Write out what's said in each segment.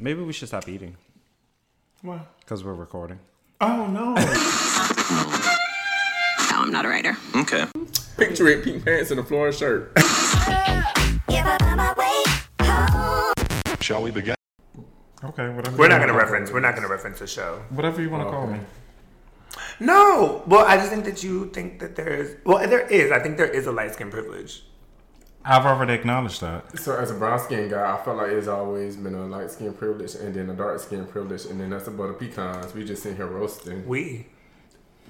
Maybe we should stop eating What? because we're recording. Oh no. No, I'm not a writer. Okay. Picture it, pink pants and a floral shirt. Shall we begin? Okay, whatever. We're not gonna reference. We're not gonna reference the show. Whatever you want to call me. No. Well, I just think that you think that there is. Well, there is. I think there is a light skin privilege. I've already acknowledged that. So as a brown skin guy, I felt like it's always been a light skin privilege and then a dark skin privilege and then that's about the butter pecans. We just sitting here roasting. We.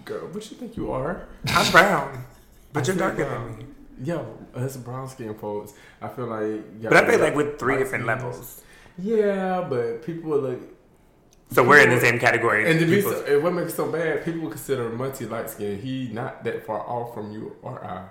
Girl, what you think you are? I'm brown, but you're I darker said, than me. Yeah, as a brown skin folks, I feel like. yeah, But I feel yeah, like with three different skins. levels. Yeah, but people will look. So we're in the same category. And to be so, and what makes it so bad, people consider Muncie light skin. He not that far off from you or I.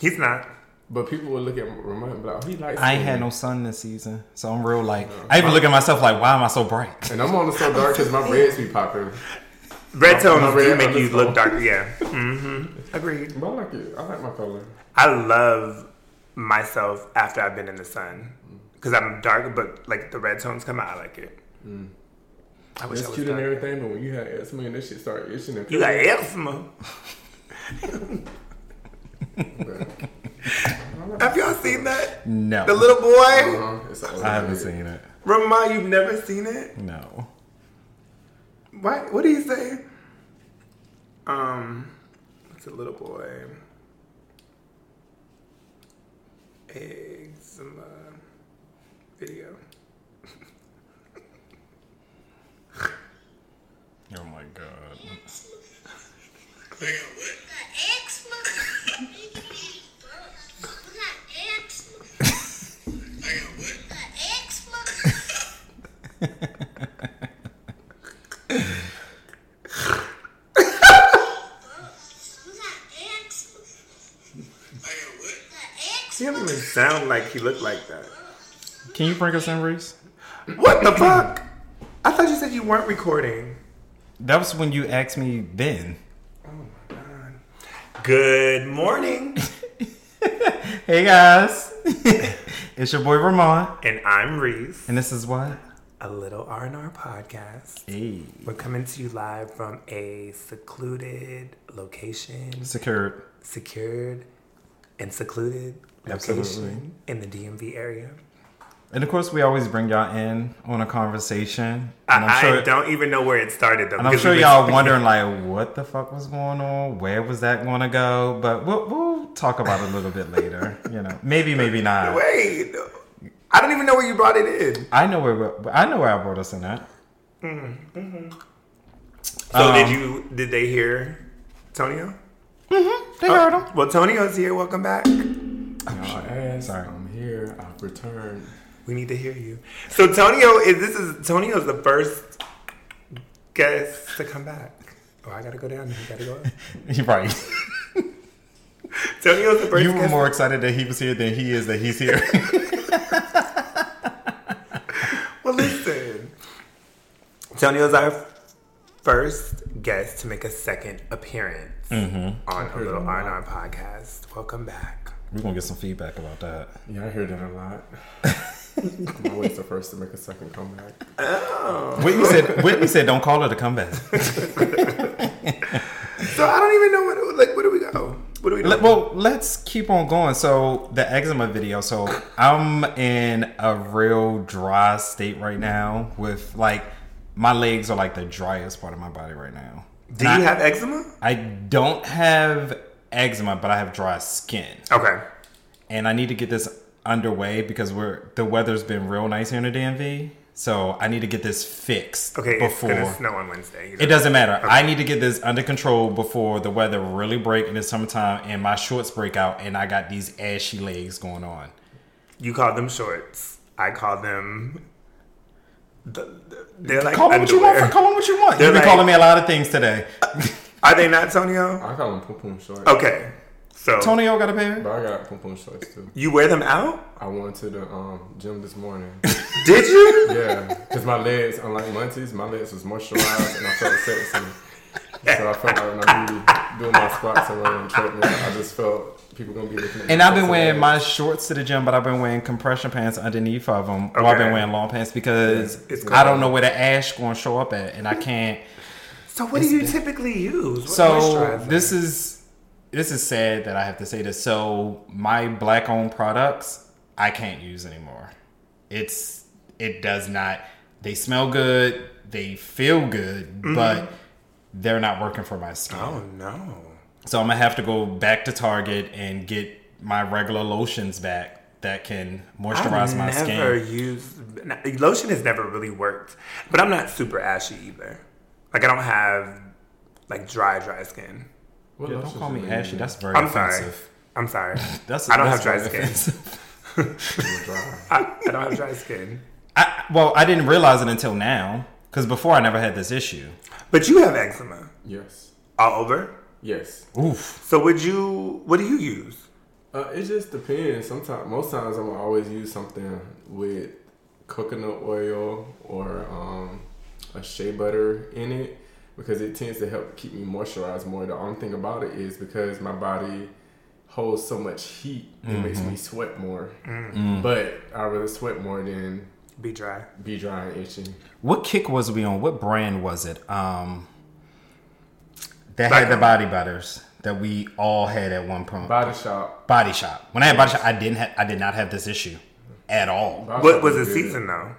he's not. But people will look at Ramont and be like, oh, he light I ain't had no sun this season, so I'm real like. I even look at myself like, why am I so bright? And I'm on the so dark because my reds be popping. Red My- tones my do make you underscore. look darker. Yeah. Mm-hmm. Agreed. But I like it. I like my color. I love myself after I've been in the sun because I'm dark, but like the red tones come out. I like it. I wish It's I was cute and everything, but when you had eczema and this shit started itching and You got eczema. Have y'all seen that? No, The little boy. Uh-huh. I haven't over. seen it. Remind you've never seen it? No. What? What do you say? Um, it's a little boy. Eczema video. Oh my god. He don't even sound like he looked like that. Can you bring us in, Reese? What the fuck? I thought you said you weren't recording. That was when you asked me then. Oh my god. Good morning. Hey guys, it's your boy Ramont, and I'm Reese. and this is what. A little R&R podcast. Hey, We're coming to you live from a secluded location, secured. secured and secluded Absolutely. in the DMV area. And of course, we always bring y'all in on a conversation. And I, I don't even know where it started though. And I'm sure y'all wondering like, what the fuck was going on? Where was that going to go? But we'll, we'll talk about it a little bit later. You know, maybe, maybe not. Wait, I don't even know where you brought it in. I know where I know where I brought us in at. Mm-hmm. Mm-hmm. So Um, did you? Did they hear Tonio? Mm-hmm. They heard oh, him. Well, Tonio's here. Welcome back. Y'all asked, Sorry. I'm here. I've returned. We need to hear you. So Tonio is this is Tonio's the first guest to come back. Oh, I gotta go down. You gotta go up. You're right. Tonio's the first You were guest. more excited that he was here than he is that he's here. Well, listen. Tonio's our first guest to make a second appearance Mm-hmm. on a little R&R podcast. Welcome back. We're gonna get some feedback about that. Yeah, I hear that a lot. I'm always the first to make a second comeback. Oh. Whitney said. Whitney said, "Don't call it a comeback." So I don't even know what like where do we go? What do we do? Let- well, let's keep on going. So the eczema video. So I'm in a real dry state right now. With like my legs are like the driest part of my body right now. do And you I- have eczema? I don't have eczema, but I have dry skin, Okay. and I need to get this underway because we're the weather's been real nice here in the DMV. So I need to get this fixed Okay, before it's snow on Wednesday. It doesn't matter. I need to get this under control before the weather really break in the summertime and my shorts break out and I got these ashy legs going on. You call them shorts. I call them. The, the- they're like Call them what you want. For, call them what you want. They're You've been like- calling me a lot of things today. Are they not, Tonio? I call them pum pum shorts. Okay. So Tonio got a pair. But I got pum pum shorts too. you wear them out? I went to the um, gym this morning. Did you? yeah, because my legs, unlike Muntie's, my legs was moisturized and I felt sexy. So I felt like when I be doing my squats and running on the treadmill, I just felt people gonna be looking at me. And I've been wearing my shorts to the gym, but I've been wearing compression pants underneath of them. Or I've been wearing long pants because It's I don't know where the ash going to show up at, and I can't. So what do you typically use? What So this is this is sad that I have to say this. So my black owned products I can't use anymore. It's it does not. They smell good. They feel good, mm-hmm. but they're not working for my skin. Oh no. So I'm gonna have to go back to Target and get my regular lotions back that can moisturize I've my never skin. used lotion has never really worked, but I'm not super ashy either. Like I don't have like dry dry skin. What Yeah, don't call me in ashy. That's very I'm sorry. offensive. I'm sorry. That's I don't that's have dry skin. Dry. I, I don't have dry skin. I, well, I didn't realize it until now because before I never had this issue. But you have eczema Yes. all over. Yes. Oof. So would you? What do you use? Uh, it just depends. Sometimes, most times, I'm always use something with coconut oil or um, a shea butter in it because it tends to help keep me moisturized more. The only thing about it is because my body holds so much heat, it makes me sweat more. But I rather sweat more than Be dry. be dry and itchy. What kick was we on? What brand was it? Um, that Black had the body butters that we all had at one point. Body Shop. Body Shop. When I had Body Shop, I didn't. Ha- I did not have this issue at all. Body What was the season though?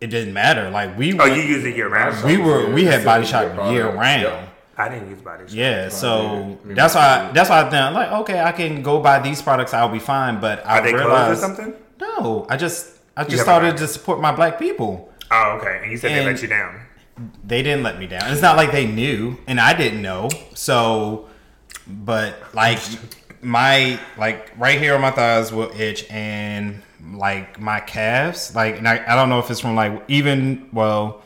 It didn't matter. Like we, oh, were, Oh, you use it year round. we were, we had Body Facility Shop year round. Yep. I didn't use body. Shop. Yeah, so that's why that's why I think like okay, I can go buy these products, I'll be fine. But I Are they closed or realized something? no, I just I just started to support my black people. Oh, okay. And you said they And- let you down. They didn't let me down. It's not like they knew, and I didn't know. So, but like my like right here on my thighs will itch, and like my calves, like and I, I don't know if it's from like even well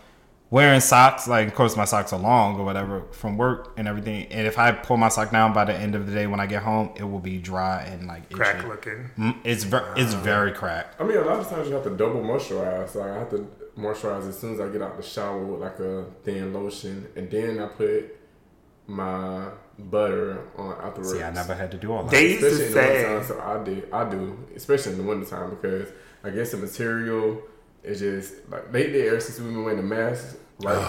wearing socks. Like of course my socks are long or whatever from work and everything. And if I pull my sock down by the end of the day when I get home, it will be dry and like itchy. Crack looking. Mm, It's very it's very cracked. I mean, a lot of times you have to double moisturize. Like I have to moisturize as soon as I get out the shower with like a thin lotion, and then I put my butter on afterwards. See, I never had to do all that. They used especially to in the say. wintertime. So I do, I do, especially in the wintertime because I guess the material is just like they did ever since we've been wearing the mask, like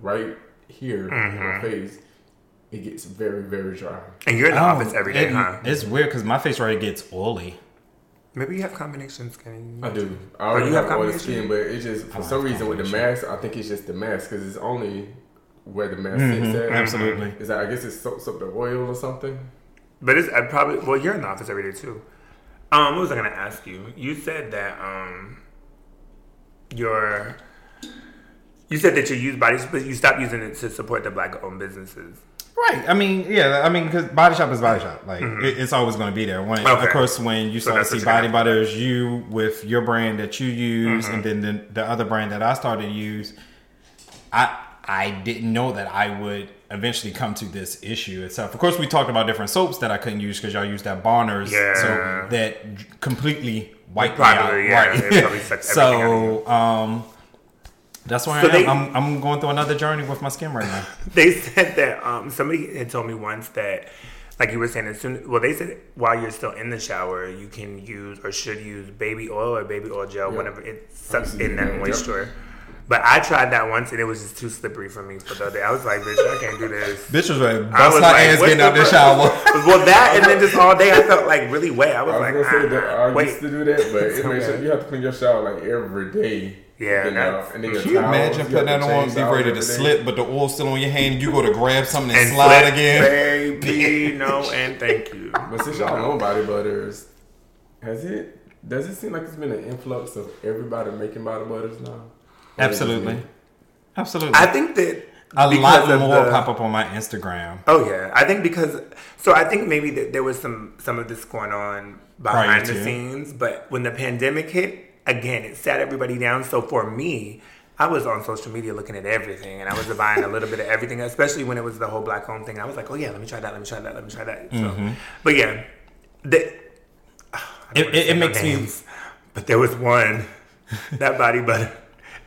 right here Mm-hmm. on my face. It gets very, very dry. And you're in the Oh, office every day, it- huh? It's weird because my face already gets oily. Maybe you have combination skin. I do. I already Oh, you have have oily combination? skin, but it just for I some reason with the mask, I think it's just the mask because it's only where the mask Mhm, sits at. absolutely. Is that I guess it soaks up the oil or something. But it's I probably well, you're in the office every day too. Um, what was I gonna ask you? You said that um, your you said that you use body, but you stopped using it to support the black-owned businesses. Right. I mean, yeah. I mean, because Body Shop is Body Shop. Like, it, it's always going to be there. When, Mm-hmm. Okay. Of course, when you start that's to see Body gonna- Butters, you with your brand that you use, Mm-hmm. and then the, the other brand that I started to use, I I didn't know that I would eventually come to this issue itself. Of course, we talked about different soaps that I couldn't use because y'all used that Bronner's Yeah. soap that completely wiped Probably, me yeah, out. it probably sucked everything out of so, um, that's where So I am. they- I'm, I'm going through another journey with my skin right now. They said that um, somebody had told me once that, like you were saying, as soon well, they said while you're still in the shower, you can use or should use baby oil or baby oil gel, Yeah. whenever it sucks in that yeah. moisture. But I tried that once and it was just too slippery for me for the other day. I was like, bitch, I can't do this. Bitch was ready to I bust was her like, ass getting out the the shower. well, that and then just all day I felt like really wet. I was, I was like, gonna say that ah, I wait. used to do that, but it makes bad. you have to clean your shower like every day. Yeah, you know, and then Can you towels, imagine putting to that on, change be ready to slip, but the oil's still on your hand, and you go to grab something and, and slide slip, again? baby, no, and thank you. But since y'all know body butters, has it? Does it seem like it's been an influx of everybody making body butters now? Or is it Absolutely. Absolutely. I think that a lot more the- pop up on my Instagram. Oh yeah, I think because so I think maybe that there was some some of this going on Prior behind the to. scenes, but when the pandemic hit, again, it sat everybody down. So for me, I was on social media looking at everything, and I was buying a little bit of everything, especially when it was the whole black home thing. I was like, oh yeah, let me try that, let me try that, let me try that. So, mm-hmm. but yeah, the, It- it- it no makes me- But there was one that body butter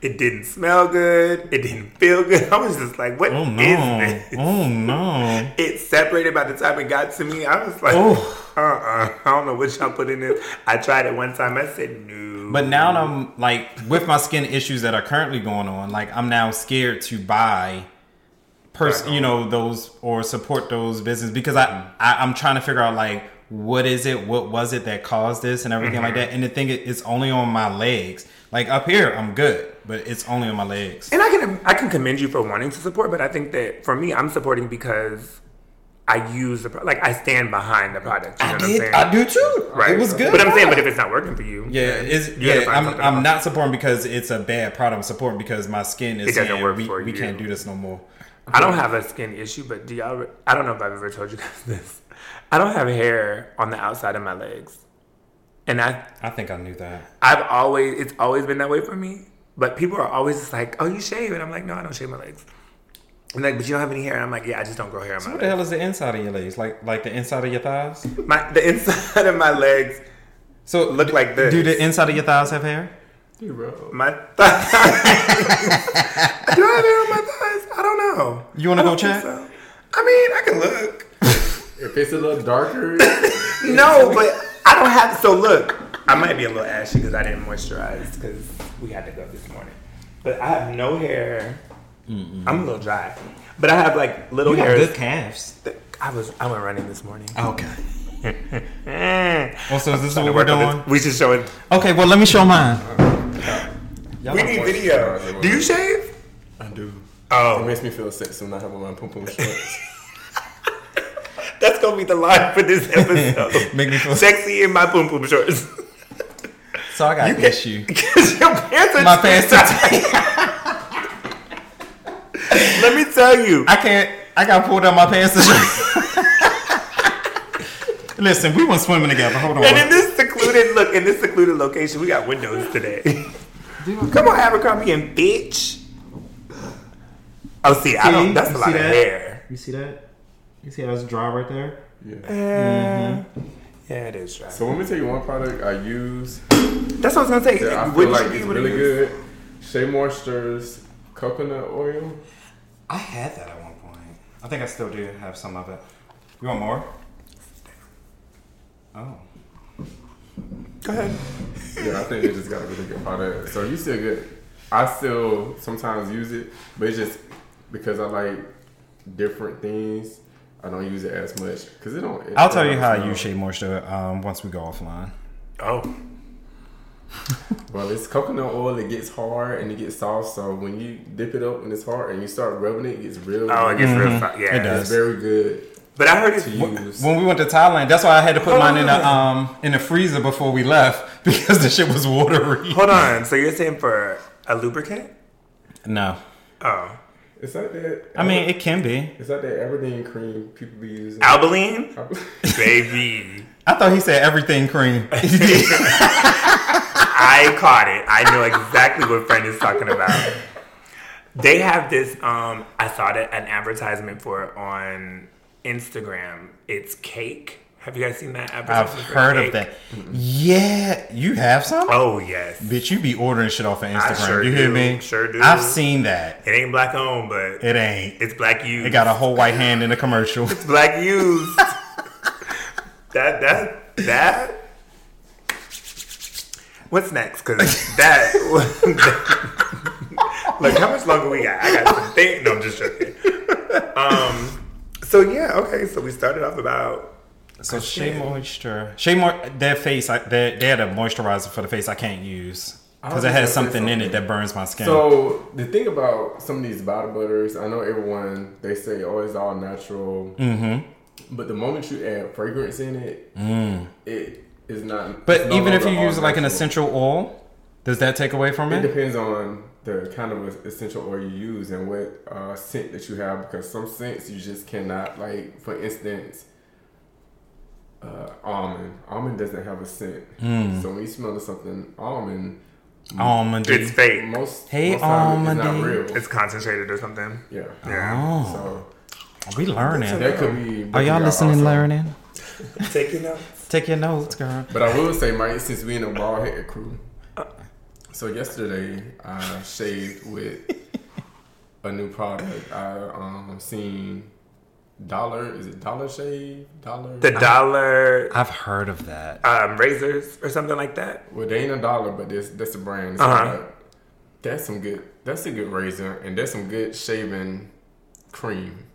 It didn't smell good. It didn't feel good. I was just like, "What is Oh no! this?" Oh no! It separated by the time it got to me. I was like, Oh. uh uh I don't know what y'all put in this. I tried it one time. I said, no. But now I'm like with my skin issues that are currently going on. Like I'm now scared to buy, pers- you know, those or support those business because I, I I'm trying to figure out like what is it, what was it that caused this and everything like that. And the thing is, it's only on my legs. Like up here, I'm good, but it's only on my legs. And I can I can commend you for wanting to support, but I think that for me, I'm supporting because I use the pro- like I stand behind the product. You know what I'm saying? I do too. Right. It was good. But I'm saying, but if it's not working for you, Yeah, then it's, you yeah. I'm, I'm else. not supporting because it's a bad product. I'm supporting because my skin is It doesn't saying work we, for we you. can't do this no more. I don't have a skin issue, but do y'all? I don't know if I've ever told you guys this. I don't have hair on the outside of my legs, and I I think I knew that. I've always it's always been that way for me. But people are always just like, "Oh, you shave," and I'm like, "No, I don't shave my legs." And like, but you don't have any hair, and I'm like, "Yeah, I just don't grow hair on my What the hell is the inside of your legs? Like like the inside of your thighs? My the inside of my legs So Look like this. Do the inside of your thighs have hair? Zero. My thighs. Do I have hair on my thighs? I don't know. You wanna I go don't check? so. I mean, I can look. If it's a little darker, No, but I don't have. So look, I might be a little ashy because I didn't moisturize because we had to go this morning. But I have no hair. I'm a little dry, but I have like little hairs. calves. I was I went running this morning. Okay. Well, oh, so is this Trying to what we're doing? We should show it. Okay, well, let me show mine. We need video. Do you shave? I do. Oh. It Oh, makes me feel sexy when I have on my pom pom shorts. That's gonna be the line for this episode. Make me feel Sexy in my poom poom shorts. So I got You an can- issue. Cause your pants are My too pants tight. Let me tell you. I can't. I got pulled down my pants to show. Listen, we went swimming together. Hold on. And in this secluded look, in this secluded location, we got windows today. Come on, Abercrombie and bitch. Oh, see, I don't. That's a lot of hair. You see that? You see how it's dry right there? yeah. Eh, Yeah, it is dry. So let me tell you one product I use That's what I was gonna say. that I feel you like be is able to really good. Shea Moisture's coconut oil. I had that at one point. I think I still do have some of it. You want more? Oh. Go ahead. Yeah, I think it just got a really good product. So you still good. I still sometimes use it, but it's just because I like different things. I don't use it as much because it don't. It I'll tell you how I use Shea Moisture um, once we go offline. Oh, Well, it's coconut oil. It gets hard and it gets soft. So when you dip it up and it's hard and you start rubbing it, it gets real. oh, it gets real. Fun. Yeah, It does. It's very good But I heard to it's. use. When we went to Thailand, that's why I had to put Hold mine in the um in the freezer before we left because the shit was watery. Hold on. So you're saying for a lubricant? No, Oh, It's like that. I mean it can be. it's like that everything cream people be using. Albolene, baby. I thought he said everything cream. I caught it. I know exactly what friend is talking about. They have this. Um, I saw that an advertisement for it on Instagram. It's cake. Have you guys seen that I've for heard of that. Yeah, you have some. Oh yes, Bitch, you be ordering shit off of Instagram. sure you hear do. me? Sure do. I've seen that. it ain't black owned, but It ain't. it's black used. It got a whole white hand in the commercial. It's black used. that that that. What's next? Cause that. Look, how much longer we got? I got some things. No, I'm just joking. Um. So yeah, okay. So we started off about. So Shea Moisture, Shea Mo, their face, I, they, they had a moisturizer for the face I can't use because it has something in it that burns my skin. So the thing about some of these body butters, I know everyone they say oh it's all natural, mm-hmm. but the moment you add fragrance in it, it is not. Mm. But no even if you use like an essential oil, does that take away from It it? depends on the kind of essential oil you use and what uh, scent that you have because some scents you just cannot like. For instance, uh, almond. Almond doesn't have a scent, Mm. so when you smell something almond, Almond. It's fake. most Hey, most time it's not real. It's concentrated or something. yeah. Yeah. Oh, So we learning. that could be. Are y'all listening, also. learning? Take your notes. Take your notes, girl. But I will say, Mike, since we in a bald head crew, So yesterday I shaved with a new product. I um seen Dollar. Is it Dollar Shave? Dollar. The dollar I've heard of that. um, razors or something like that. well, they ain't a dollar, but this that's a brand. It's Uh-huh. like- that's some good. That's a good razor, and that's some good shaving cream.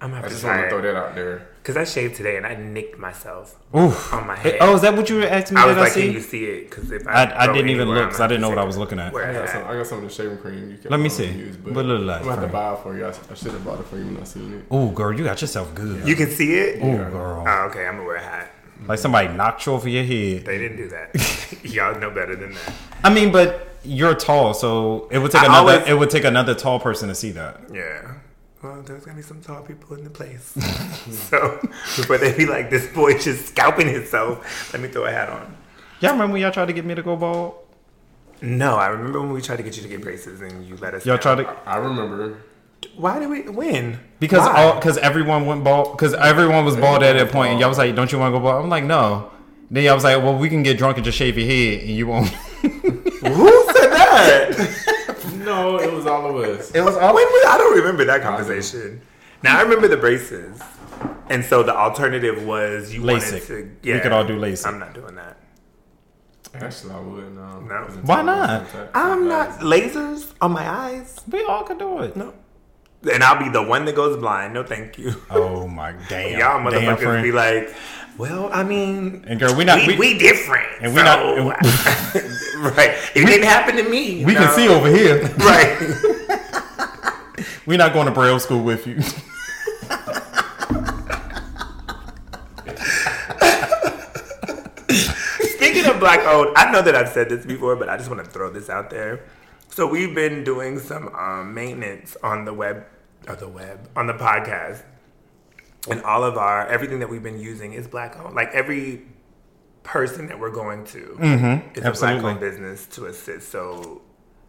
I'm gonna I have to just want to throw that out there. Cause I shaved today and I nicked myself Oof. on my head. oh, is that what you were asking me? I was Did like, I see? can you see it? Because if I, I, I go didn't even look I'm because I didn't know what I was looking at. Where I got it's some. at. I got some of the shaving cream. You can Let me see. Use, but What it look like? I'm gonna have to buy it for you. I, I should have bought it for you when I seen it. Oh, girl, you got yourself good. You can see it. Oh, girl. Oh, okay. I'm gonna wear a hat. Like somebody knocked you over your head. They didn't do that. Y'all know better than that. I mean, but you're tall, so it would take I another. always- it would take another tall person to see that. Yeah. Well, there's gonna be some tall people in the place. so before they be like, this boy just scalping himself, let me throw a hat on. Y'all remember when y'all tried to get me to go bald? No, I remember when we tried to get you to get braces and you let us. Y'all down. tried to I remember. Why did we win? because Why? all because everyone went bald because everyone was bald at that point, and y'all was like, "Don't you want to go bald?" I'm like, "No." Then y'all was like, "Well, we can get drunk and just shave your head, and you won't." Who said that? No, it was all of us. it was When was, I don't remember that conversation. Now I remember the braces, and so the alternative was you wanted LASIK. to. We could all do LASIK. I'm not doing that. Actually, I would. Um, no. No. Why not? I'm not lasers on my eyes. We all could do it. No. And I'll be the one that goes blind. No, thank you. Oh my damn! Y'all motherfuckers friend. be like, well, I mean, and girl, we not we, we, we different. and we so- not- and right. It didn't happen to me. we no. can see over here. Right. We're not going to Braille school with you. Speaking of black owned, I know that I've said this before, but I just want to throw this out there. So we've been doing some um, maintenance on the web, or the web, on the podcast, and all of our everything that we've been using is black owned. Like every person that we're going to mm-hmm. is a black owned business to assist. So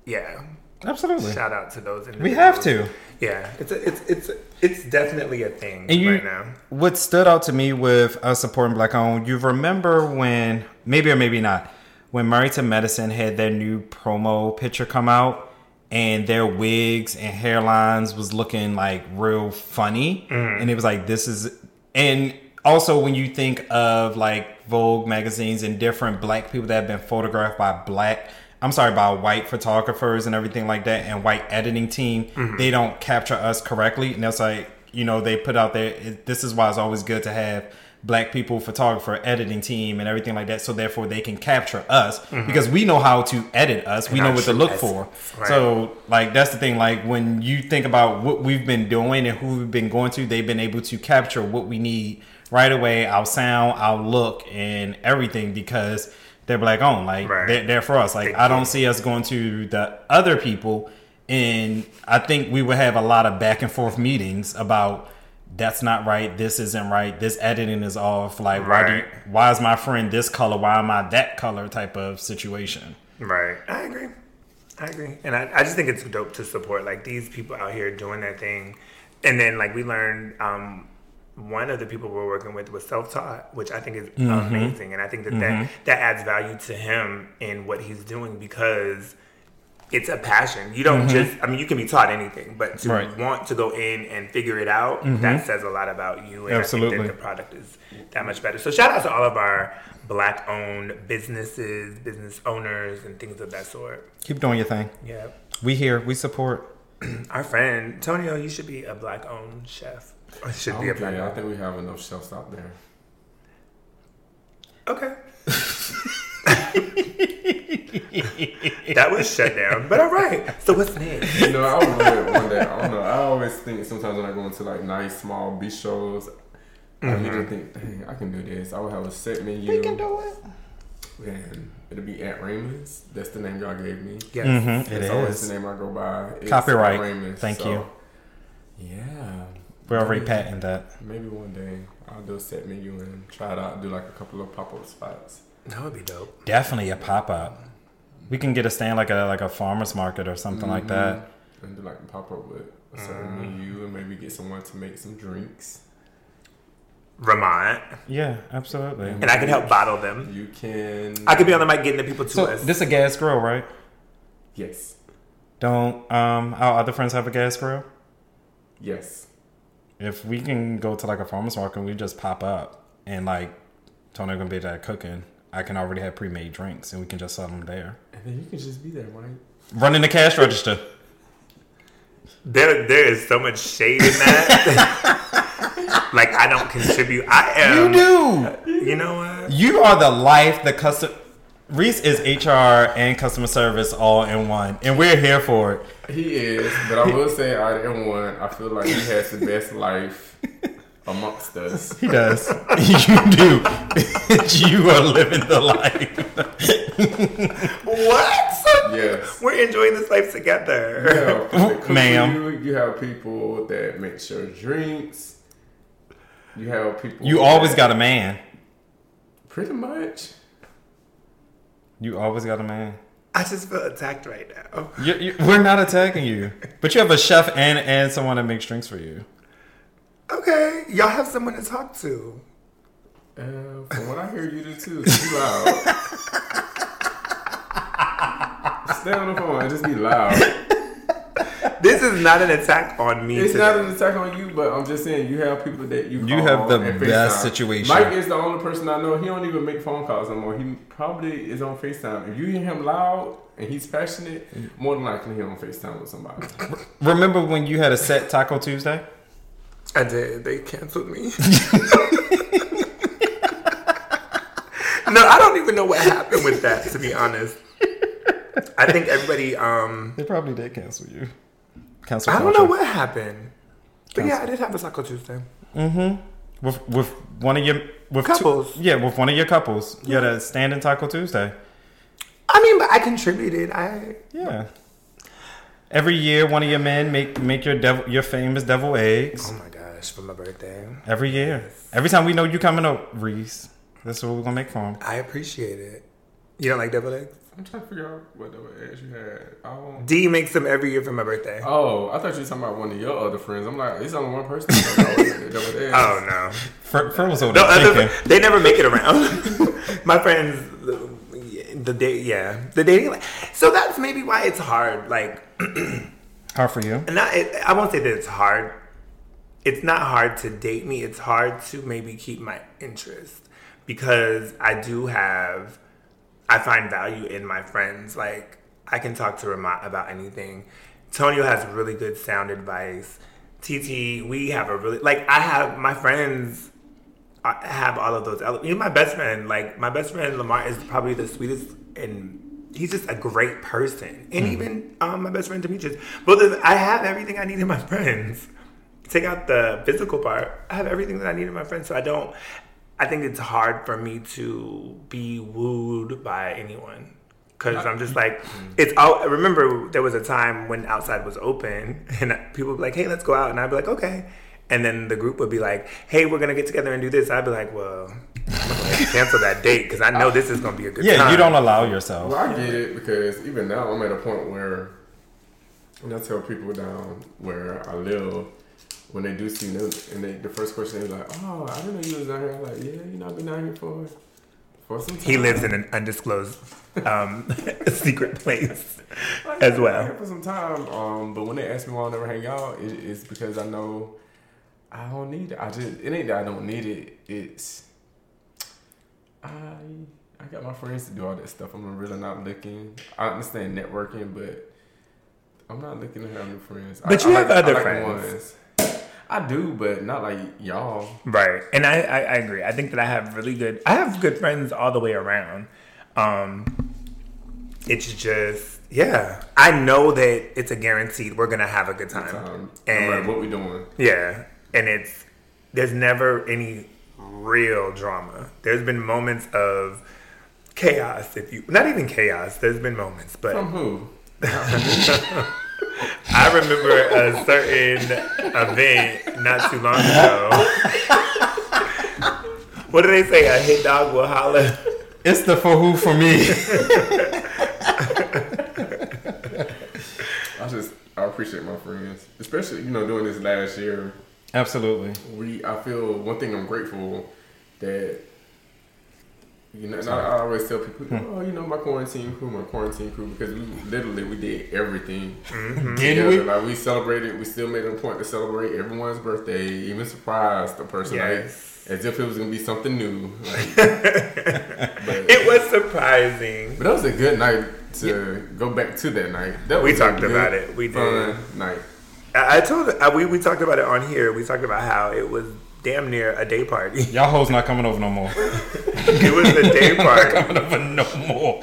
yeah, Absolutely. shout out to those. In We have to. Yeah, it's a, it's it's it's definitely a thing you, right now. what stood out to me with us supporting Black owned, you remember when, maybe or maybe not, when Married to Medicine had their new promo picture come out and their wigs and hairlines was looking like real funny. Mm. And it was like, this is, and also when you think of like Vogue magazines and different black people that have been photographed by black I'm sorry about white photographers and everything like that and white editing team mm-hmm. they don't capture us correctly. And that's like you know they put out there this is why it's always good to have black people photographer editing team and everything like that. So therefore they can capture us because we know how to edit us. We And know what to look for. Right. so like that's the thing. Like when you think about what we've been doing and who we've been going to they've been able to capture what we need right away our sound our look and everything because they're black owned. Like Right. they're, they're for us. Like i don't see us going to the other people. And i think we would have a lot of back and forth meetings about that's not right this isn't right this editing is off like why do you, why is my friend this color why am i that color type of situation Right. I agree. I agree. And I, I just think it's dope to support like these people out here doing their thing. And then like we learned um one of the people we're working with was self-taught, which I think is amazing, and I think that that, that adds value to him in what he's doing because it's a passion. You don't mm-hmm. just, I mean, you can be taught anything, but to Right. want to go in and figure it out, that mm-hmm. says a lot about you. And I Absolutely. think that the product is that much better. So shout out to all of our black owned businesses, business owners, and things of that sort. keep doing your thing Yeah. we here we support Our friend, Tonio, you should be a black owned chef. Or should be a black Okay, I think we have enough chefs out there. Okay. that was shut down. But all right. So what's next? You know, I was weird one day. I don't know. I always think sometimes when I go into like nice small bistros, I usually think, dang, I can do this. I would have a set menu. we can do it And it'll be at Raymond's. That's the name y'all gave me. Yes. mm-hmm, it That's always is the name I go by. It's Copyright. at Raymond's. Thank you. Yeah. we're already Maybe- patenting that Maybe one day I'll do a set menu and try it out. Do like a couple of pop up spots. That would be dope. definitely a pop-up we can get a stand like a like a farmer's market or something like that And do like a pop up with a certain Mm. menu and maybe get someone to make some drinks. Ramont. yeah absolutely And I can help bottle them. You can. I could be on the mic getting the people to so us. this a gas grill right Yes. Don't um our other friends have a gas grill? Yes. If we can go to like a farmer's market, we just pop up and like Tony gonna be there cooking. I can already have pre-made drinks and we can just sell them there. And then you can just be there, Mike. Running the cash register. There, there is so much shade in that. like I don't contribute. I am. You do. You know what? You are the life, the custom. Reese is HR and customer service all in one, and we're here for it. He is, but I will say out of one, I feel like he has the best life amongst us. He does. you do. you are living the life. What? Yes. We're enjoying this life You together. have people that cook for Ma'am. You, you have people that make sure drinks. You have people. You always got a man. pretty much. You always got a man. I just feel attacked right now. You, you, we're not attacking you, but you have a chef and and someone that makes drinks for you. Okay, y'all have someone to talk to. Uh, from what I hear, you do too. You loud. Stay on the phone and just be loud. This is not an attack on me. It's today. not an attack on you, but I'm just saying you have people that you. You have the best FaceTime. situation. Mike is the only person I know. He don't even make phone calls anymore. He probably is on Facetime. If you hear him loud and he's passionate, more than likely he on Facetime with somebody. Remember when you had a set Taco Tuesday? I did. They canceled me. no, I don't even know what happened with that. To be honest, I think everybody. Um, They probably did cancel you. Cancel. I don't culture. know what happened. But yeah, I did have a Taco Tuesday. Mm-hmm. With with one of your with two- Couples. yeah, with one of your couples. You had a standing Taco Tuesday. I mean, but I contributed. I Yeah. Every year, one of your men make make your devil your famous devil eggs. oh my gosh, for my birthday. Every year, every time we know you coming up, Reese. That's what we're gonna make for him. I appreciate it. You don't like deviled eggs? I'm trying to figure out what the eggs you had. I don't. D makes them every year for my birthday. Oh, I thought you were talking about one of your other friends. I'm like, it's only one person. that knows that double eggs. Oh no. Fred, Fred was over No, there other, they never make it around. My friends, the, the day, yeah, the dating. li- So that's maybe why it's hard. Like, Hard for you. and not, it, I won't say that it's hard. It's not hard to date me. It's hard to maybe keep my interest because I do have. I find value in my friends. Like I can talk to Ramont about anything. Tonio has really good sound advice. TT, we have a really like I have my friends I have all of those elements. Even my best friend, like my best friend Lamar, is probably the sweetest, and he's just a great person. And even um, my best friend Demetrius, both of I have everything I need in my friends. Take out the physical part, I have everything that I need in my friends. So I don't. I think it's hard for me to be wooed by anyone. Cause I'm just like, mm. it's. all remember, there was a time when outside was open, and people would be like, "Hey, let's go out," and I'd be like, "Okay," and then the group would be like, "Hey, we're gonna get together and do this." I'd be like, "Well, I'm gonna cancel that date because I know this is gonna be a good Yeah, time." you don't allow yourself. Well, I get it because even now I'm at a point where, and I tell people down where I live, when they do see me, and they, the first question they're like, "Oh, I didn't know you was down here." I'm like, "Yeah, you know, I've been down here for for some time." He lives in an undisclosed um, secret place Like, as well. here for some time. Um, but when they ask me why I never hang out, it, it's because I know I don't need it. I just it ain't that I don't need it. It's I I got my friends to do all that stuff. I'm really not looking. I understand networking, but I'm not looking to have new friends. But I, you I have like- other like friends. ones. I do, but not like y'all. Right. And I, I, I agree. I think that I have really good I have good friends all the way around. Um it's just yeah. I know that it's a guaranteed we're gonna have a good time. Um, And- what we doing. Yeah. And it's there's never any real drama. There's been moments of chaos if you not even chaos, there's been moments, but From who? I remember a certain event not too long ago. what do they say? A hit dog will holler. It's the for who for me. I just I appreciate my friends, especially you know doing this last year. Absolutely. we I feel one thing I'm grateful that You know, and I, I always tell people, oh, you know, my quarantine crew, my quarantine crew, because we literally we did everything. Mm-hmm. Didn't we? Like we celebrated, we still made it a point to celebrate everyone's birthday, even surprise the person, Yes. like, as if it was gonna be something new. Like, but, It was surprising. but that was a good night to go back to that night. That We was a talked good, about it. We did. fun night. I, I told uh, we we talked about it on here. We talked about how it was damn near a day party. Y'all hoes not coming over no more. it was a day not party. coming over no more.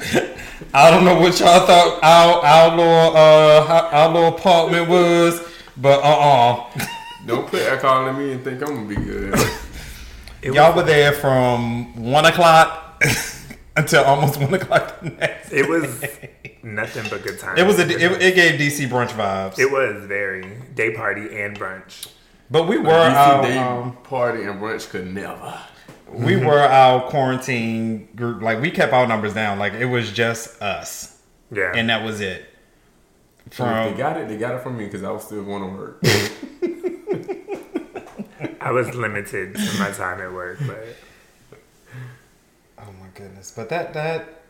I don't know what y'all thought our our little uh our little apartment was, but uh uh Don't put alcohol in me and think I'm gonna be good. Y'all was, were there from one o'clock until almost one o'clock the next. it was nothing but good times. It was a it, it gave DC brunch vibes. It was very day party and brunch. But we were DC our day um, party and brunch could never. we were our quarantine group. Like we kept our numbers down. Like it was just us, Yeah. and that was it. if they got it, they got it from me because I was still going to work. I was limited to my time at work, but oh my goodness, but that that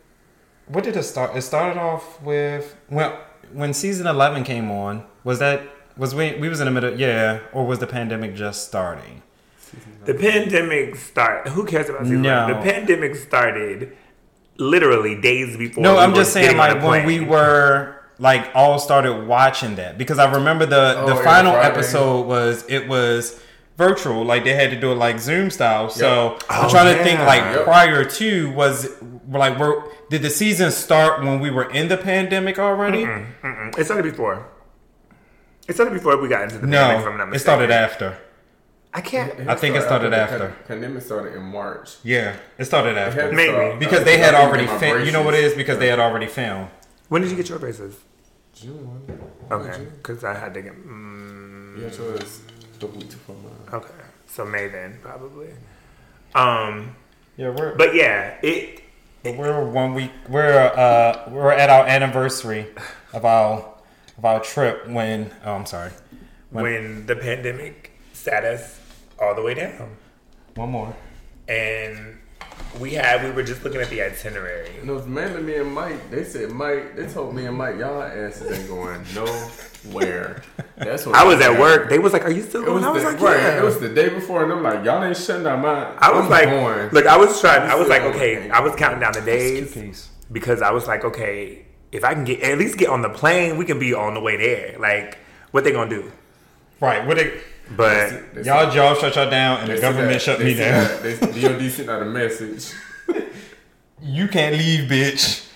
what did it start? It started off with well when season eleven came on. Was that was we we was in the middle? Yeah, or was the pandemic just starting? the pandemic start. Who cares about season No. one? The pandemic started literally days before. No, we I'm were just saying like when we were like all started watching that because I remember the Oh, the final Friday. episode was it was virtual like they had to do it like Zoom style. So I'm Oh, trying to think like Yep. prior to was like were did the season start when we were in the pandemic already? Mm-mm. It started before. It started before we got into the pandemic. If I'm not No, mistaken. it started after. I can't. I think it started the after. pan- Pandemic started in March. Yeah, it started after to Maybe. start- because uh, they had already get filmed. You know what it braces. is because they had already filmed. When did you get your braces? June. Okay, because I had to get. Mm, Yeah, so it's the week before mine. okay, so May then probably. Um, Yeah, we're but yeah, it. But we're one week. We're uh we're at our anniversary of our of our trip when. Oh, I'm sorry. When- when the pandemic sat us all the way down. One more. And we had we were just looking at the itinerary. And it was mainly me and Mike. They said Mike. They told me and Mike, y'all asses ain't going nowhere. That's what I was at happened. work. They was like, "Are you still It going?" was I was the, like, right. "Yeah." It was the day before, and I'm like, y'all ain't shutting down my. I was I'm like, going. look, I was trying. I was like, okay. I was counting down the days because I was like, okay, if I can get at least get on the plane, we can be on the way there. Like, what they gonna do? Right. What it, But They y'all job shut y'all down and the government that- shut me down. that- They, DOD sent out a message. You can't leave, bitch.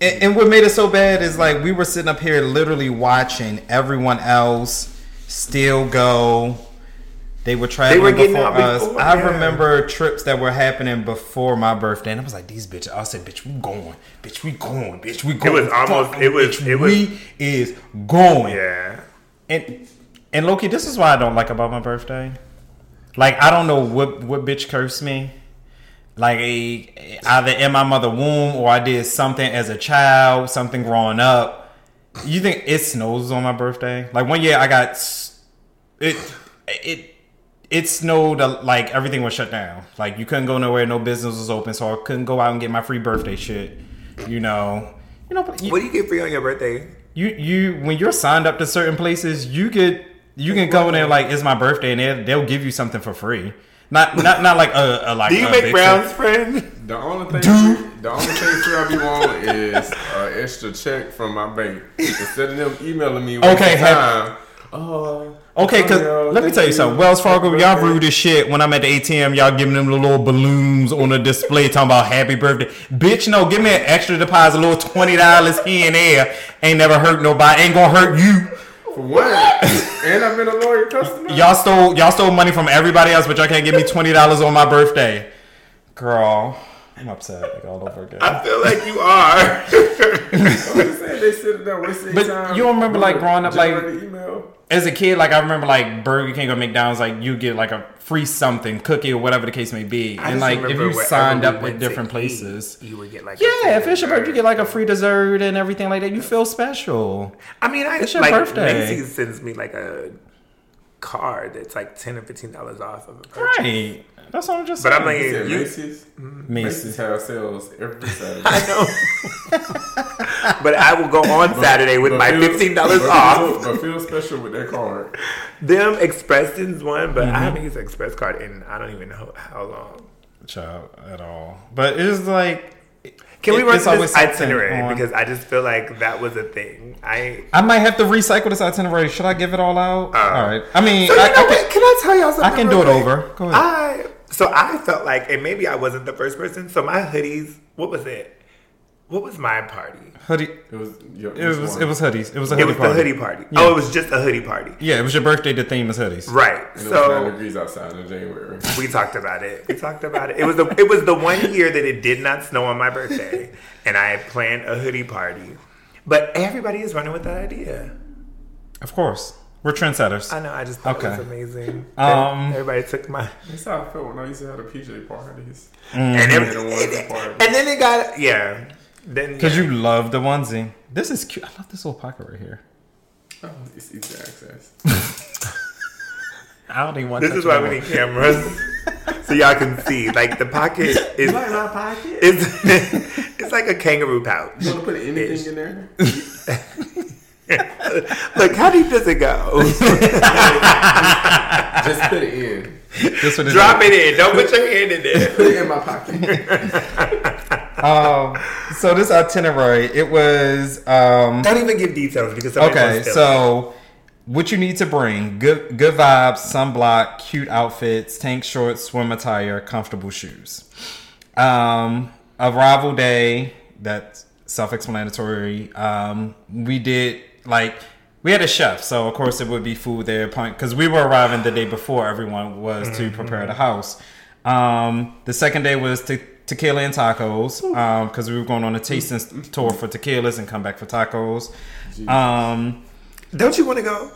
And, and what made it so bad is like we were sitting up here literally watching everyone else still go. They were traveling were getting before us. before, I yeah. remember trips that were happening before my birthday, and I was like, "These bitches." I said, "Bitch, we going, bitch, we going, bitch, we going." It was almost- Fuck, it was- bitch, it was- we is going. yeah, And and Loki, this is why I don't like about my birthday. Like I don't know what what bitch cursed me. Like a, either in my mother womb or I did something as a child, something growing up. You think it snows on my birthday? Like one year I got it it it snowed uh, like everything was shut down. Like you couldn't go nowhere, no business was open, so I couldn't go out and get my free birthday shit. You know, you know. You, what do you get free on your birthday? you you when you're signed up to certain places, you get you can go in there like it's my birthday and they'll, they'll give you something for free. Not not not like a, a like. Do you a make big Brown's friend? The only thing, Dude. the only thing free I be on is an extra check from my bank. Instead of them emailing me, Okay, okay, have- time. Oh, Okay, cause let me tell you something. Wells Fargo, y'all rude as shit. When I'm at the ATM, y'all giving them the little balloons on the display talking about happy birthday. Bitch, no, give me an extra deposit, a little twenty dollars here and there. Ain't never hurt nobody. Ain't gonna hurt you. For what? and I've been a loyal customer. Y'all stole y'all stole money from everybody else, but y'all can't give me twenty dollars on my birthday. Girl, I'm upset like, all over again. I feel like you are. I'm saying they sit down wasting But time. you don't remember, like, growing up, like- As a kid, like I remember, like Burger King or McDonald's, like you get like a free something, cookie or whatever the case may be, I and just like if you signed up went at to different eat, places. you would get like a Yeah, free if it's your birthday, you get like a free dessert and everything like that. You feel special. I mean, I It's your like birthday. Macy's sends me like a card that's like ten or fifteen dollars off of a purchase. Right. That's what I'm just But saying. I'm like, You said you- Macy's? Macy's Macy's. have sales every Saturday. I know. but I will go on Saturday with my feel- fifteen dollars but off. Feel, but feel special with that card. Them Expressins one, but Mm-hmm. I haven't used an Express card in I don't even know how long. Child at all. But it's like Can we it- run it's always this itinerary on- because I just feel like that was a thing. I I might have to recycle this itinerary. Should I give it all out? all right. I mean, So you I, know I what? can, Can I tell y'all something? I can real do it over. Go ahead. I so I felt like, and maybe I wasn't the first person. So my hoodies, what was it? What was my party? hoodie. It was. Your, It was it was hoodies. It was a hoodie It was party. the hoodie party. Yeah. Oh, it was just a hoodie party. Yeah, it was your birthday. The theme is hoodies. Right. And it was nine So degrees outside in January. we talked about it. We talked about it. It was the it was the one year that it did not snow on my birthday, and I planned a hoodie party. But everybody is running with that idea. Of course, we're trendsetters. I know. I just thought it was amazing. Um, everybody took my That's how I felt when I used to have the PJ parties. and, every, And the onesie party. and then it got yeah. Then Because yeah. you love the onesie. This is cute. I love this little pocket right here. Oh, it's easy access. I don't even want. This is why we need cameras so y'all can see. Like the pocket is my pocket? it's it's like a kangaroo pouch. You want to put anything in there? Look, how deep does it go? Just put it in. This one Drop it in. Don't put your hand in there. Put it in my pocket. Um, so this itinerary, it was um, Don't even give details because somebody okay. wants to- So what you need to bring: good, good vibes, sunblock, cute outfits, tank shorts, swim attire, comfortable shoes. Um, arrival day. That's self-explanatory. Um, we did like we had a chef, so of course it would be food there because we were arriving the day before everyone was to prepare the house. Um, the second day was te- tequila and tacos because we were going on a tasting tour for tequilas and come back for tacos. Um, Don't you want to go?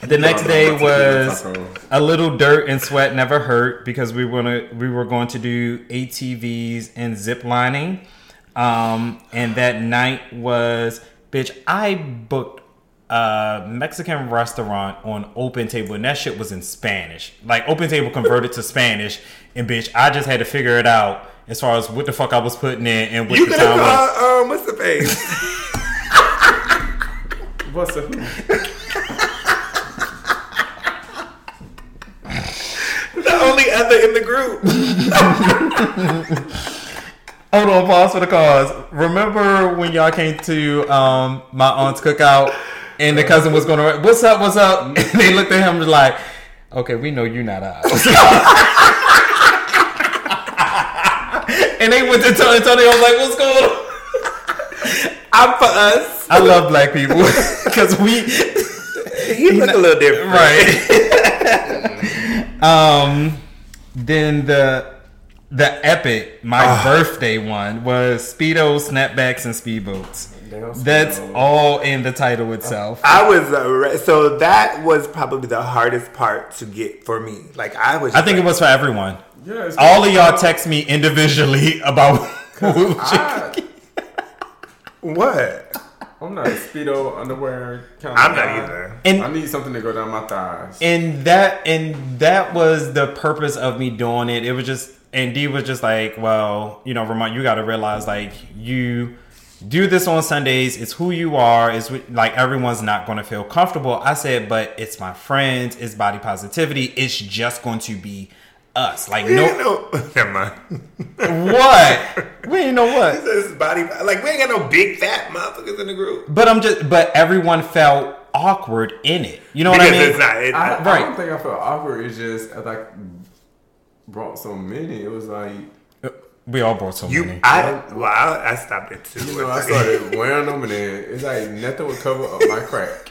the next day was a little dirt and sweat never hurt because we were gonna we were going to do ATVs and zip lining. Um, and that night was bitch. I booked a Mexican restaurant on Open Table, and that shit was in Spanish. Like Open Table converted to Spanish, and bitch, I just had to figure it out as far as what the fuck I was putting in and what You the could have time was. called um, what's the face? What's the who? the only other in the group. Hold on, pause for the cause. Remember when y'all came to um, my aunt's cookout and the cousin was going to, what's up, what's up? And they looked at him like, okay, we know you're not ours. and they went to Tony. Tony was like, what's going on? I'm for us. I love black people because we, He look a little different, right. um, then the the epic, my Ah. birthday one was speedos, snapbacks, and speedboats. Damn That's all in the title itself. I was uh, re- so that was probably the hardest part to get for me. Like I was. I think it was for everyone. Yeah, All of y'all text me individually about what I, what? I'm not a speedo underwear kind of I'm guy. not either. and I need something to go down my thighs. and that and that was the purpose of me doing it. It was just and D was just like, well, you know, Ramont, you got to realize like you do this on Sundays. It's who you are. It's like everyone's not going to feel comfortable. I said, but it's my friends. It's body positivity. It's just going to be us. Like No, no, no. Never mind. what we ain't know what. This body, like we ain't got no big fat motherfuckers in the group. But I'm just, but everyone felt awkward in it. You know what I mean? it's not. It, I, I Right. don't think I felt awkward. It's just like brought so many. It was like We all brought so you, many. I, well, I, I stopped it too. you know I started wearing them and then it's like nothing would cover up my crack.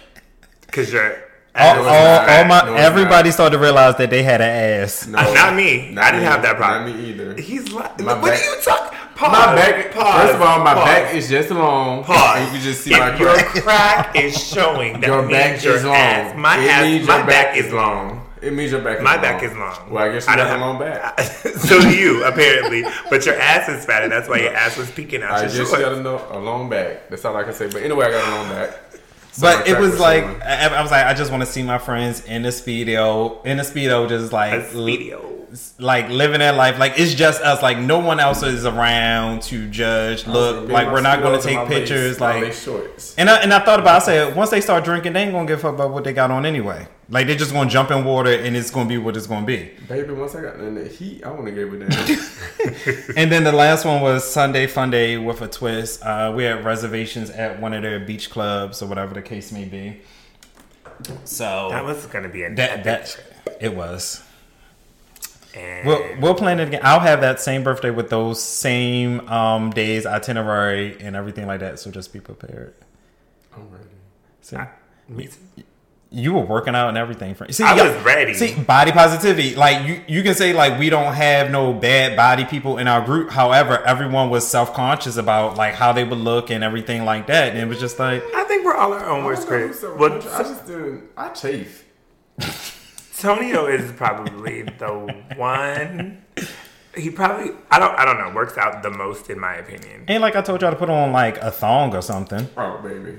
because you're. all, all, not. all my No, everybody not. started to realize that they had an ass. No, Uh, not me. I didn't me. have that problem. Not me either. He's like, My what back- are you talking? Pause. my back. Pause. First of all, my pause. back is just long. Pause. And you can just see if my your crack. crack is showing, that Your means back your is long. ass. My It ass, means my your back is long. It means your back. Is My long. back is long. Well, I guess you I got don't a long back. so do you, apparently. But your ass is fat, and that's why your ass was peeking out I your just shorts. got a, a long back. That's all I can say. But anyway, I got a long back. But it was was like. I, I was like I just want to see my friends in the speedo, in the speedo, just like A video. like living their life. Like it's just us. Like no one else is around to judge. Look, like we're not going to take pictures. my Like shorts. and I, and I thought about. I said once they start drinking, they ain't gonna give a fuck about what they got on anyway. Like they're just gonna jump in water and it's gonna be what it's gonna be. Baby, once I got in the heat, I want to give it that. And then the last one was Sunday Fun Day with a twist. Uh, we had reservations at one of their beach clubs or whatever the case may be. So That was gonna be a that that it was. And We'll, we'll plan it again. I'll have that same birthday with those same um, days, itinerary, and everything like that. So just be prepared. I'm ready. See, me too. You were working out and everything. For, see, I y'all- was ready. See, body positivity. Like you, you can say like we don't have no bad body people in our group. However, everyone was self conscious about like how they would look and everything like that. And it was just like I think we're all our own worst don't critics. who's so Well, I just didn't. I chafe. Tonio is probably the one. He probably I don't I don't know works out the most in my opinion. And like I told y'all to put on like a thong or something. Oh, baby.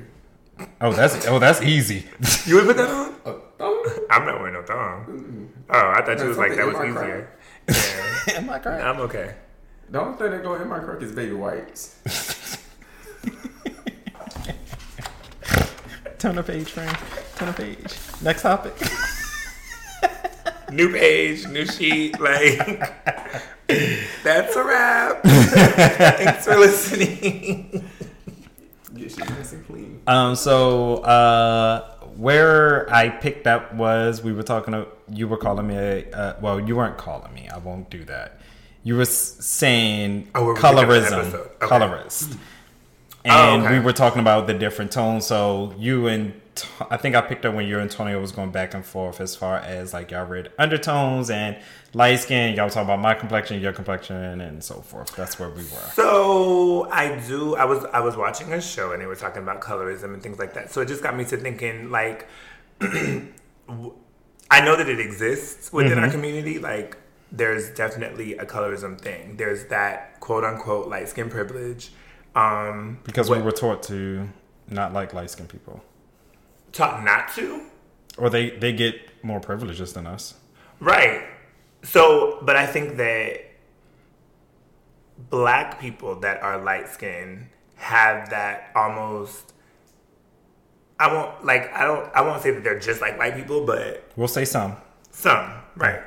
Oh, that's oh that's easy. You would put that on? A thong? I'm not wearing no thong. Oh, I thought you was like that was Something in my easier. Yeah, Am I correct? I'm okay. The only thing that go in my crook is baby wipes. Turn the page, friend. Turn the page. Next topic. New page, new sheet, like that's a wrap. Thanks for listening. Get shit nice and clean. Um, so uh, where I picked up was we were talking. To, you were calling me. A, uh, well, you weren't calling me. I won't do that. You were saying Oh, we're picking up the colorism. Okay. colorist, Oh, and okay. we were talking about the different tones. So you and I think I picked up when you and Antonio was going back and forth as far as like y'all read undertones and light skin. Y'all talking about my complexion, your complexion, and so forth. That's where we were. So I do. I was I was watching a show and they were talking about colorism and things like that. So it just got me to thinking like, I know that it exists within Mm-hmm. our community. Like there's definitely a colorism thing. There's that quote unquote light skin privilege. Um, Because what- we were taught to not like light skinned people. Taught not to. Or they, they get more privileges than us. Right. So, but I think that black people that are light skinned have that almost. I won't like I don't I won't say that they're just like white people, but We'll say some. some right.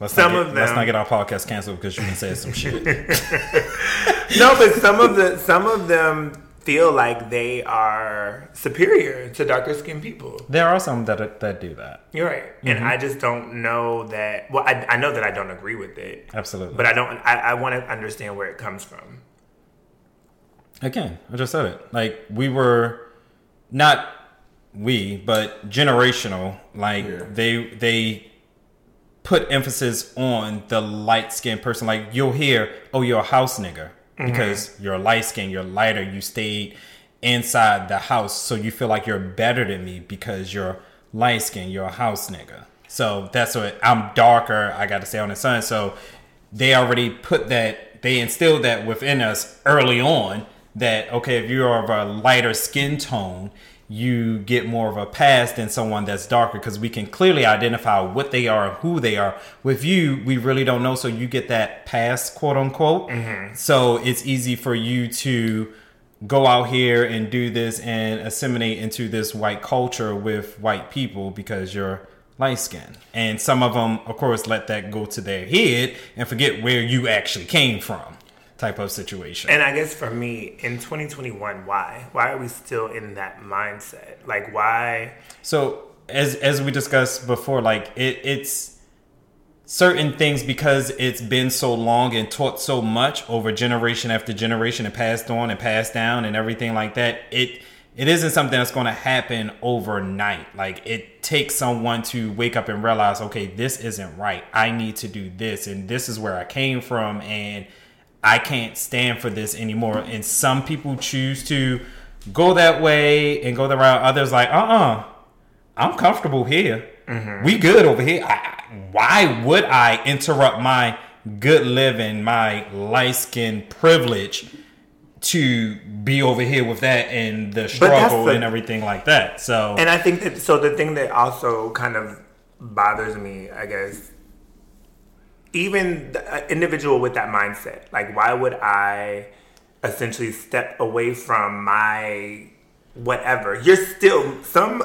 Let's Some not get, of Let's not get our podcast canceled because you can say some shit. No, but some of the some of them feel like they are superior to darker skinned people. There are some that that do that. You're right, and mm-hmm. I just don't know that. Well, I, I know that I don't agree with it, Absolutely. but I don't. I, I want to understand where it comes from. Again, I just said it. Like we were not we, but generational. Like Yeah. they they put emphasis on the light skinned person. Like you'll hear, "Oh, you're a house nigga," because mm-hmm. you're light skinned, you're lighter, you stayed inside the house, so you feel like you're better than me because you're light skinned, you're a house nigga. So that's what I'm darker. I got to stay on the sun. So they already put that they instilled that within us early on that okay if you're of a lighter skin tone you get more of a pass than someone that's darker because we can clearly identify what they are and who they are. With you we really don't know so you get that pass quote unquote. Mm-hmm. So it's easy for you to go out here and do this and assimilate into this white culture with white people because you're light skinned. And some of them, of course, let that go to their head and forget where you actually came from, type of situation. And I guess for me, in 2021, why? Why are we still in that mindset? Like, why? So as as we discussed before, like it, it's certain things because it's been so long and taught so much over generation after generation and passed on and passed down and everything like that. It it isn't something that's going to happen overnight. Like it takes someone to wake up and realize, okay, this isn't right. I need to do this, and this is where I came from, and I can't stand for this anymore. And some people choose to go that way and go the route. Others like, uh uh I'm comfortable here. We good over here. I, I- why would I interrupt my good living, my light skin privilege to be over here with that and the struggle the- and everything like that. So And I think that so the thing that also kind of bothers me, I guess, even the individual with that mindset, like why would I essentially step away from my whatever? You're still some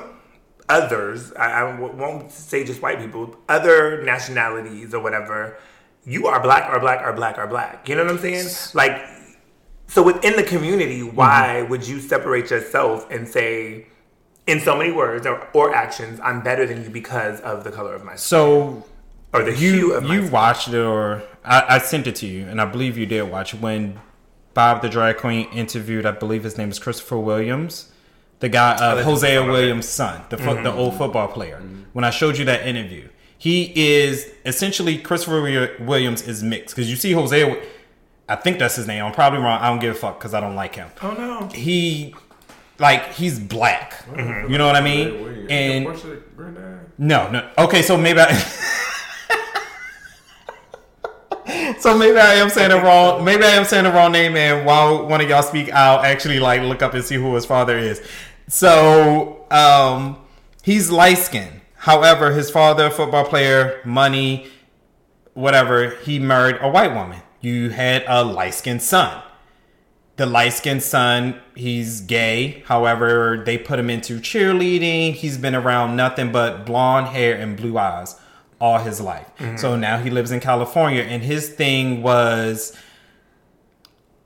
others. I won't say just white people, other nationalities or whatever. You are black, or black, or black, or black. You know what I'm saying? Like, so within the community, mm-hmm. why would you separate yourself and say? in so many words or, or actions, I'm better than you because of the color of my skin so or the hue you of my you skin. watched it or I, I sent it to you and I believe you did watch it when Bob the drag queen interviewed I believe his name is Christopher Williams the guy uh, listened Hosea some. Williams' son the fo- the old football player when I showed you that interview he is essentially Christopher Williams is mixed because you see Hosea I think that's his name I'm probably wrong I don't give a fuck because I don't like him Oh no! he like he's black you know what I mean and What's your granddad? no, no. Okay, so maybe I. so maybe I am saying the wrong. Maybe I am saying the wrong name. And while one of y'all speak, I'll actually like look up and see who his father is. So um, he's light skinned. However, his father, football player, money, whatever. He married a white woman. You had a light skinned son the light skinned son, he's gay. However, they put him into cheerleading. He's been around nothing but blonde hair and blue eyes all his life. So now he lives in California, and his thing was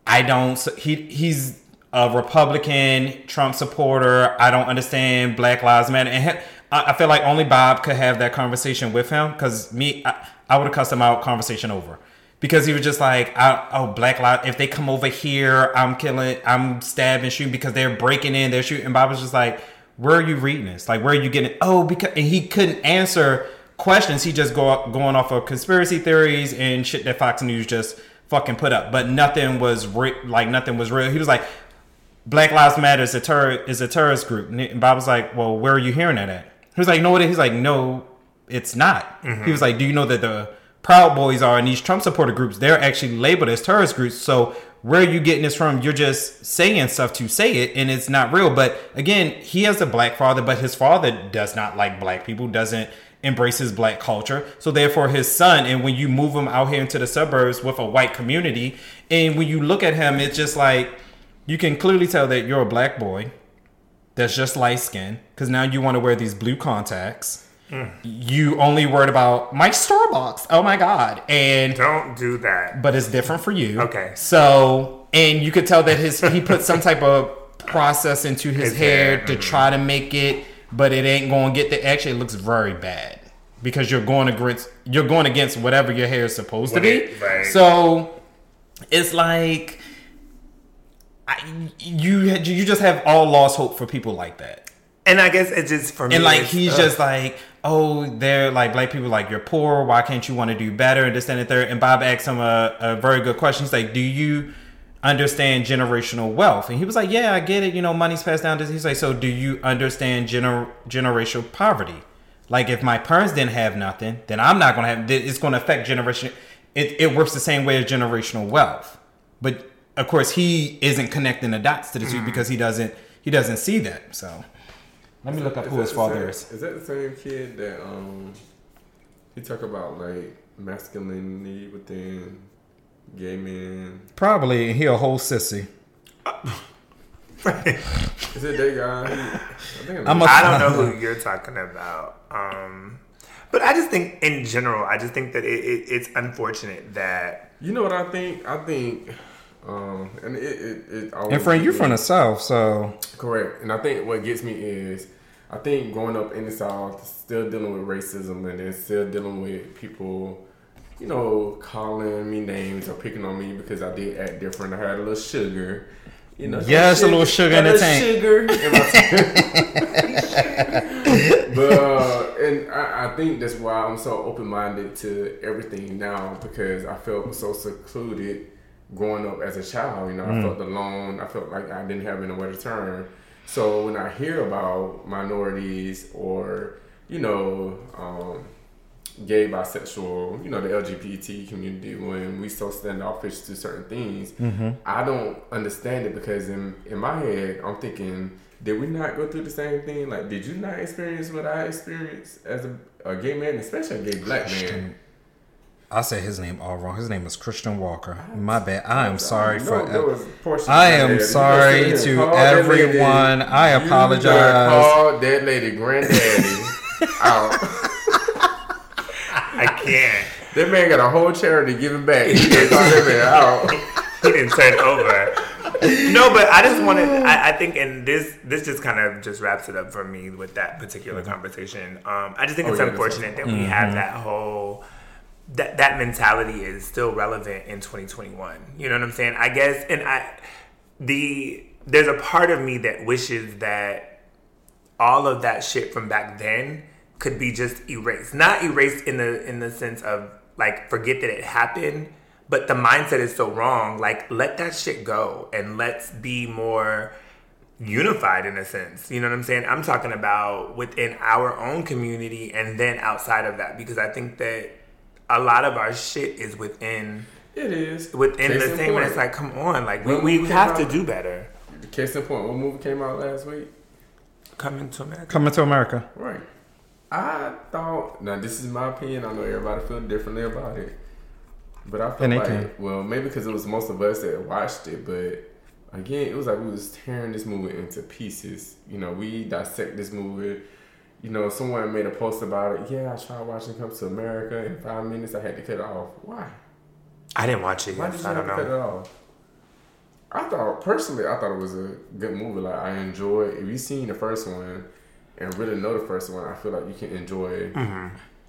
I don't. He he's a Republican, Trump supporter. I don't understand Black Lives Matter, and I feel like only Bob could have that conversation with him because me, I, I would have cussed him out conversation over because he was just like, "Oh, Black Lives! If they come over here, I'm killing, I'm stabbing, shooting because they're breaking in, they're shooting." Bob was just like, "Where are you reading this? Like, where are you getting?" It? Oh, because and he couldn't answer questions. He just go going off of conspiracy theories and shit that Fox News just fucking put up, but nothing was re- like nothing was real. He was like, "Black Lives Matter is a terror is a terrorist group," and Bob was like, "Well, where are you hearing that at?" He was like, "No, it is." He's like, "No, it's not." Mm-hmm. He was like, "Do you know that the Proud Boys are in these Trump supporter groups? They're actually labeled as terrorist groups. So where are you getting this from? You're just saying stuff to say it, and it's not real." But again, he has a black father, but his father does not like black people. Doesn't embrace his black culture. So therefore his son and when you move him out here into the suburbs with a white community and when you look at him it's just like you can clearly tell that you're a black boy that's just light skin because now you want to wear these blue contacts. You only worried about my Starbucks. Oh my god! And Don't do that. but it's different for you. Okay. So and you could tell that his he put some type of process into his, His hair, hair, to mhm. try to make it, but it ain't going to get the. Actually, it looks very bad because you're going against you're going against whatever your hair is supposed to be. it- right. So it's like I, you you just have all lost hope for people like that. And I guess it's just for me. And like he's ugh. just like, oh, they're like black people like you're poor. Why can't you want to do better? And this and the third. And Bob asked him a, a very good question. He's like, do you understand generational wealth? And he was like, yeah, I get it. You know, money's passed down. He's like, so do you understand gener- generational poverty? Like if my parents didn't have nothing, then I'm not gonna have. It's going to affect generation. It it works the same way as generational wealth, but of course he isn't connecting the dots to the two because he doesn't he doesn't see that. So. Let me look up who his father same- is. Is that the same kid that um he talk about like masculinity within gay men? Probably he a whole sissy. Is it that guy? I think I'm a- I don't know who you're talking about. Um, but I just think, in general, I just think that it, it, it's unfortunate that You know what I think? I think, um, and it it, it always And friend, you're gets from the south, so correct. And I think what gets me is, I think growing up in the south, still dealing with racism, and then still dealing with people, you know, calling me names or picking on me because I did act different. I had a little sugar. You know, Yes, a little sugar in the tank. Sugar in my but uh, and I, I think that's why I'm so open minded to everything now because I felt so secluded growing up as a child. You know, I felt alone. I felt like I didn't have anywhere to turn. So when I hear about minorities or you know, um, gay, bisexual, you know, the LGBT community, when we so standoffish to certain things, Mm-hmm. I don't understand it because in in my head, I'm thinking, did we not go through the same thing? Like, did you not experience what I experienced as a, a gay man, especially a gay black man? I said his name all wrong. His name is Christian Walker. My bad. I am sorry No, for. there was I am. You sorry to here and call that lady- everyone. I apologize. Call that lady granddaddy out. I can't. That man got a whole charity giving back. You can't call that man out. he didn't turn over. No, but I just wanted. I, I think, and this this just kind of just wraps it up for me with that particular conversation. Um, I just think Oh, it's yeah, unfortunate that we have that whole that that mentality is still relevant in 2021. You know what I'm saying? I guess, and I the there's a part of me that wishes that all of that shit from back then could be just erased. Not erased in the in the sense of like forget that it happened, but the mindset is so wrong. Like let that shit go and let's be more unified in a sense. You know what I'm saying? I'm talking about within our own community and then outside of that because I think that a lot of our shit is within It is within Case the in same and point. it's like come on, like we, What we have came to do better. Case in point, what movie came out last week? Coming to America. Coming to America. Right. I thought now this is my opinion. I know everybody feel differently about it, but I feel like can. well maybe because it was most of us that watched it, but again it was like we was tearing this movie into pieces. You know, we dissect this movie. You know, someone made a post about it. Yeah, I tried watching Come to America in five minutes. I had to cut it off. Why? I didn't watch it Why yet. did you I have to cut it off? I thought personally, I thought it was a good movie. Like I enjoyed. If you seen the first one and really know the first one, I feel like you can enjoy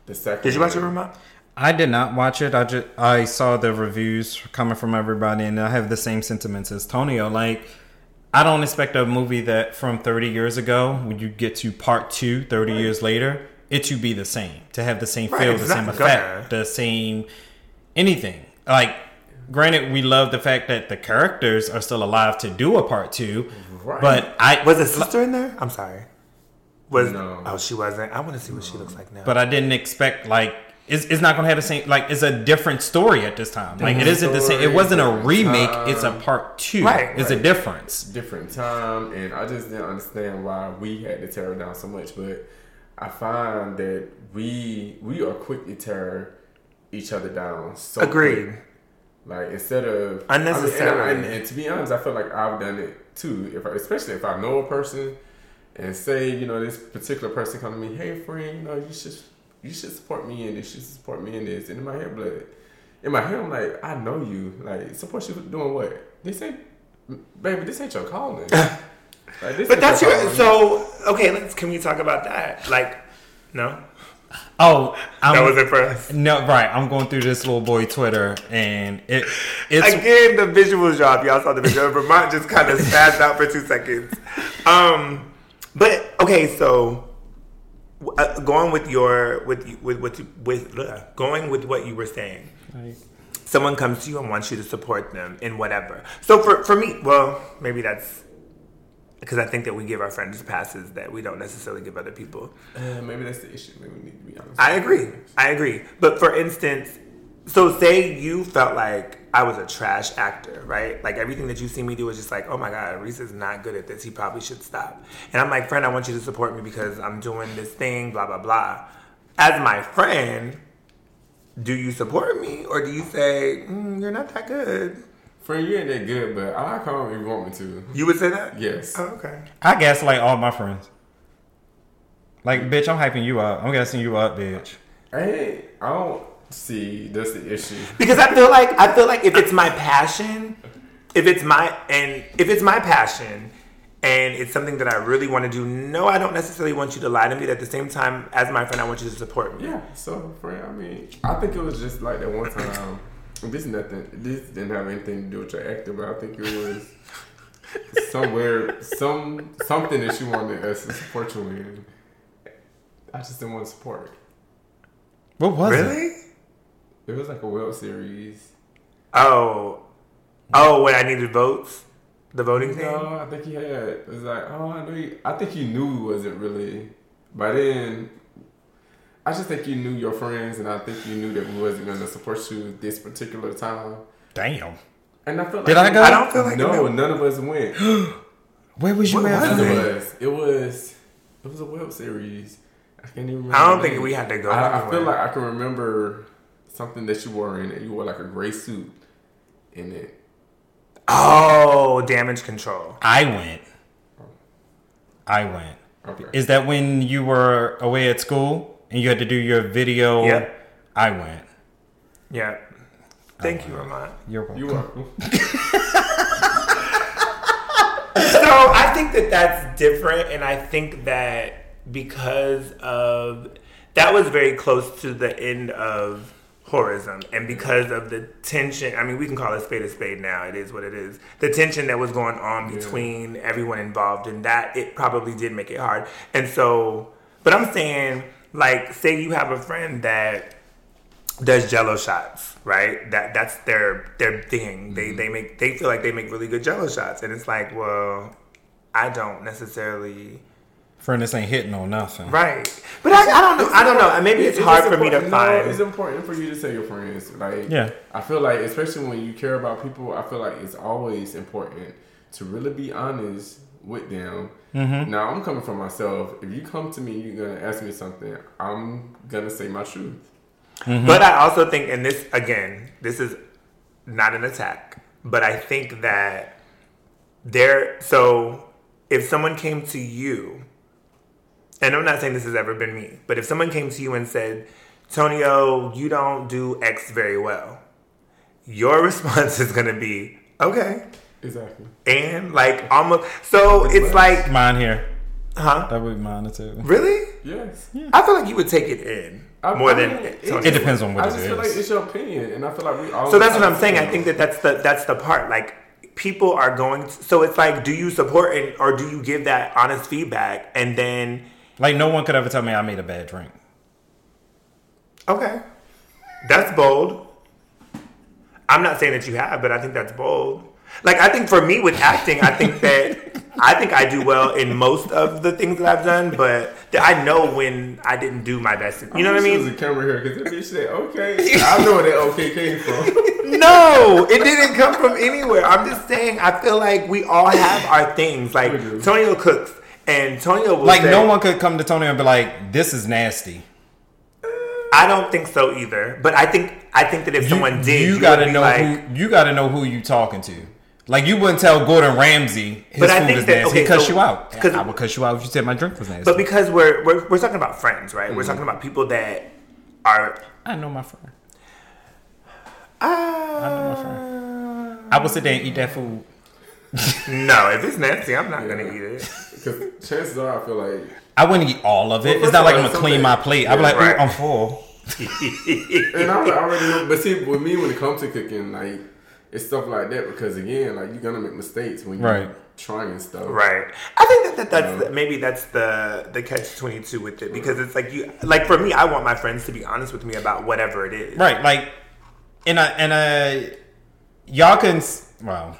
the second. Mm-hmm. Did you watch it. Ramont? I did not watch it. I just I saw the reviews coming from everybody, and I have the same sentiments as Tonio. Like, I don't expect a movie that from 30 years ago, when you get to part two, 30 years later, it to be the same, to have the same Right, feel, the same effect, the same anything. Like, granted, we love the fact that the characters are still alive to do a part two, Right. but I Was a sister in there? I'm sorry. Was No. oh she wasn't. I want to see what she looks like now. but I didn't expect like it's, it's not gonna have the same like it's a different story at this time. Like it isn't the same. It wasn't a remake. time. It's a part two. Right, It's a difference. different time, and I just didn't understand why we had to tear it down so much. But I find that we we are quick to tear each other down. So Agreed. quick. Like instead of Unnecessarily. I mean, and, and, and to be honest, I feel like I've done it too. If I, especially if I know a person, and say you know this particular person come to me, hey friend, you know you should you should support me in this, you should support me in this, and in my head, blood, in my head, I'm like, I know you, like support you doing what? This ain't, baby, this ain't your calling. like, this but that's your your calling. so okay. Let's can we talk about that? Like, no, Oh, I'm, that was it for us. no right. I'm going through this little boy Twitter, and it it's Again, the visuals drop. Y'all saw the video. Ramont just kind of spazzed out for two seconds. Um, but okay, so uh, going with your with with with with uh, going with what you were saying. Someone comes to you and wants you to support them in whatever. So for for me, well, maybe that's because I think that we give our friends passes that we don't necessarily give other people. Uh, maybe that's the issue. Maybe we need to be honest. I agree. I agree. But for instance, so say you felt like I was a trash actor, right? Like everything that you see me do is just like, oh my God, Reese is not good at this. He probably should stop. And I'm like, friend, I want you to support me because I'm doing this thing, blah, blah, blah. As my friend, do you support me or do you say, mm, you're not that good? Friend, you ain't that good, but I come if you want me to. You would say that? Yes. Oh, okay. I guess like all my friends. Like bitch, I'm hyping you up. I'm gassing you up, bitch. Hey, I don't see that's the issue. because I feel like I feel like if it's my passion, if it's my and if it's my passion and it's something that I really want to do, no, I don't necessarily want you to lie to me. But at the same time, as my friend, I want you to support me. Yeah, so friend, I mean, I think it was just like that one time. This nothing. This didn't have anything to do with your acting, but I think it was somewhere, some something that you wanted us to support you in. I just didn't want to support. What was it? Really? It was like a World series. Oh, oh, when I needed votes, the voting thing. No, I think he had. It was like, oh, I know. You, I think he knew it wasn't really. By then, I just think you knew your friends, and I think you knew that we wasn't gonna support you this particular time. Damn. And I feel like Did I go? I don't feel like no, it- none of us went. Where was you What at? None it? of us. It was it was a web series. I can't even. remember. I don't think name. we had to go I, I feel like I can remember something that you wore in and You wore like a gray suit in it. Oh, damage control. I went. Oh. I went. Okay. Is that when you were away at school and you had to do your video? Yeah. I went. Yeah. Thank you, Ramont. You're welcome. you welcome. So I think that that's different, and I think that because of that was very close to the end of horrorism, and because of the tension. I mean, we can call it spade a spade now. It is what it is. The tension that was going on between everyone involved in that it probably did make it hard. And so, but I'm saying, like, say you have a friend that does jello shots right that that's their their thing they mm-hmm. they make they feel like they make really good jello shots and it's like well i don't necessarily Friend, this ain't hitting on nothing. right but i, I don't know i don't know maybe it's hard for me to important- no, it's important for you to tell your friends. Like, Yeah. I feel like, especially when you care about people, I feel like it's always important to really be honest with them. Mm-hmm. Now, I'm coming from myself. If you come to me, you're gonna ask me something. I'm gonna say my truth. But I also think, and this again, this is not an attack, but I think that there. So if someone came to you, and I'm not saying this has ever been me, but if someone came to you and said, "Tonio, you don't do X very well," your response is going to be, "Okay," Exactly. and like almost. So it's like, Mine here. huh? That would be mine too. Really? Yes. I feel like you would take it in I- more I than mean, it- It depends on what I it just feel is. like it's your opinion, and I feel like we all. So that's what I'm saying. I think that that's the that's the part. Like people are going. To, so it's like, do you support it or do you give that honest feedback and then Like no one could ever tell me I made a bad drink. okay, that's bold. I'm not saying that you have, but I think that's bold. Like I think for me with acting, I think that I think I do well in most of the things that I've done, but I know when I didn't do my best. You know what I There's mean? a camera here because that bitch said okay. I know where that okay came from. No, it didn't come from anywhere. I'm just saying. I feel like we all have our things. Like We do. Cooks, and Tonio will Like say, no one could come to Tony and be like, "This is nasty." I don't think so either. But I think I think that if someone did, you would gotta know like, who you gotta know who you talking to. Like you wouldn't tell Gordon Ramsay his But I food think is that- nasty. okay, he cuss so- you out. I would cuss you out if you said my drink was nasty. But because we're we're, we're talking about friends, right? We're talking about people that are. I know my friend. Uh, I would sit there and eat that food. no, if it's nasty, I'm not gonna eat it. Because chances are, I feel like I wouldn't eat all of it. Well, it's not like I'm gonna something- clean my plate. I'd be like, right. I'm full. And I already know, but see, with me, when it comes to cooking, like it's stuff like that because again, like you're gonna make mistakes when you're Right. trying stuff. Right. I think that, that that's Yeah. the, maybe that's the the catch twenty two with it because it's like you like for me, I want my friends to be honest with me about whatever it is. Right, like, and I and I, y'all can. Well,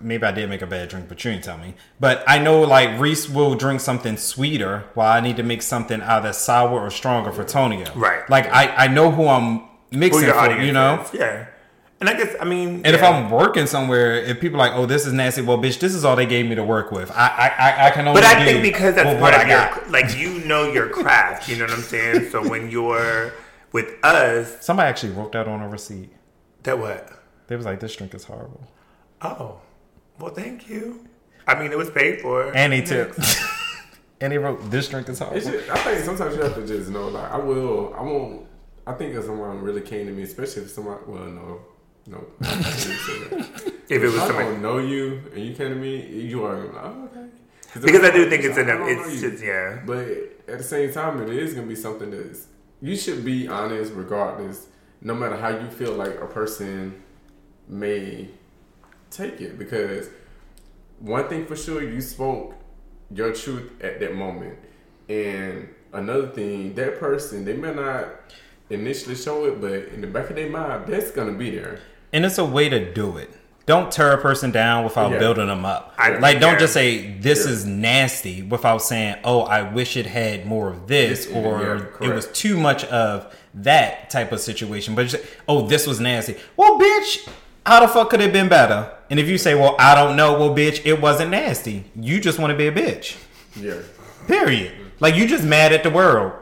maybe I did make a bad drink, but you didn't tell me. But I know like Reese will drink something sweeter, while I need to make something either sour or stronger for Tonio. Right. Like I I know who I'm mixing your for, you know. is. Yeah. And I guess I mean And if. I'm working somewhere, if people are like, oh, this is nasty, well, bitch, this is all they gave me to work with. I I I, can only. But I think because that's with part what of I got. like you know your craft, you know what I'm saying? So when you're with us, Somebody actually wrote that on a receipt. that what? They was like, this drink is horrible, Oh. Well thank you. I mean it was paid for. and they tipped. and he wrote, this drink is horrible. It's just, I think sometimes you have to just know, like, I will, I won't, I think if someone really came to me, especially if someone, well, no, no. I can't say that. if it was If I somebody don't know you and you came to me, you are like, oh, okay. because I do think it's in I a it's just yeah. But at the same time, it is gonna be something that's you should be honest regardless, no matter how you feel like a person may take it. Because one thing for sure, you spoke your truth at that moment, and another thing, that person they may not initially show it, but in the back of their mind, that's gonna be there. and it's a way to do it. don't tear a person down without Yeah. building them up. I- like, don't just say this Yeah. is nasty without saying, "Oh, I wish it had more of this," This- or it was too much of that type of situation. But just, oh, this was nasty. Well, bitch, how the fuck could it have been better? And if you say, "Well, I don't know," well, bitch, it wasn't nasty. You just want to be a bitch. Yeah. Period. Like you just mad at the world.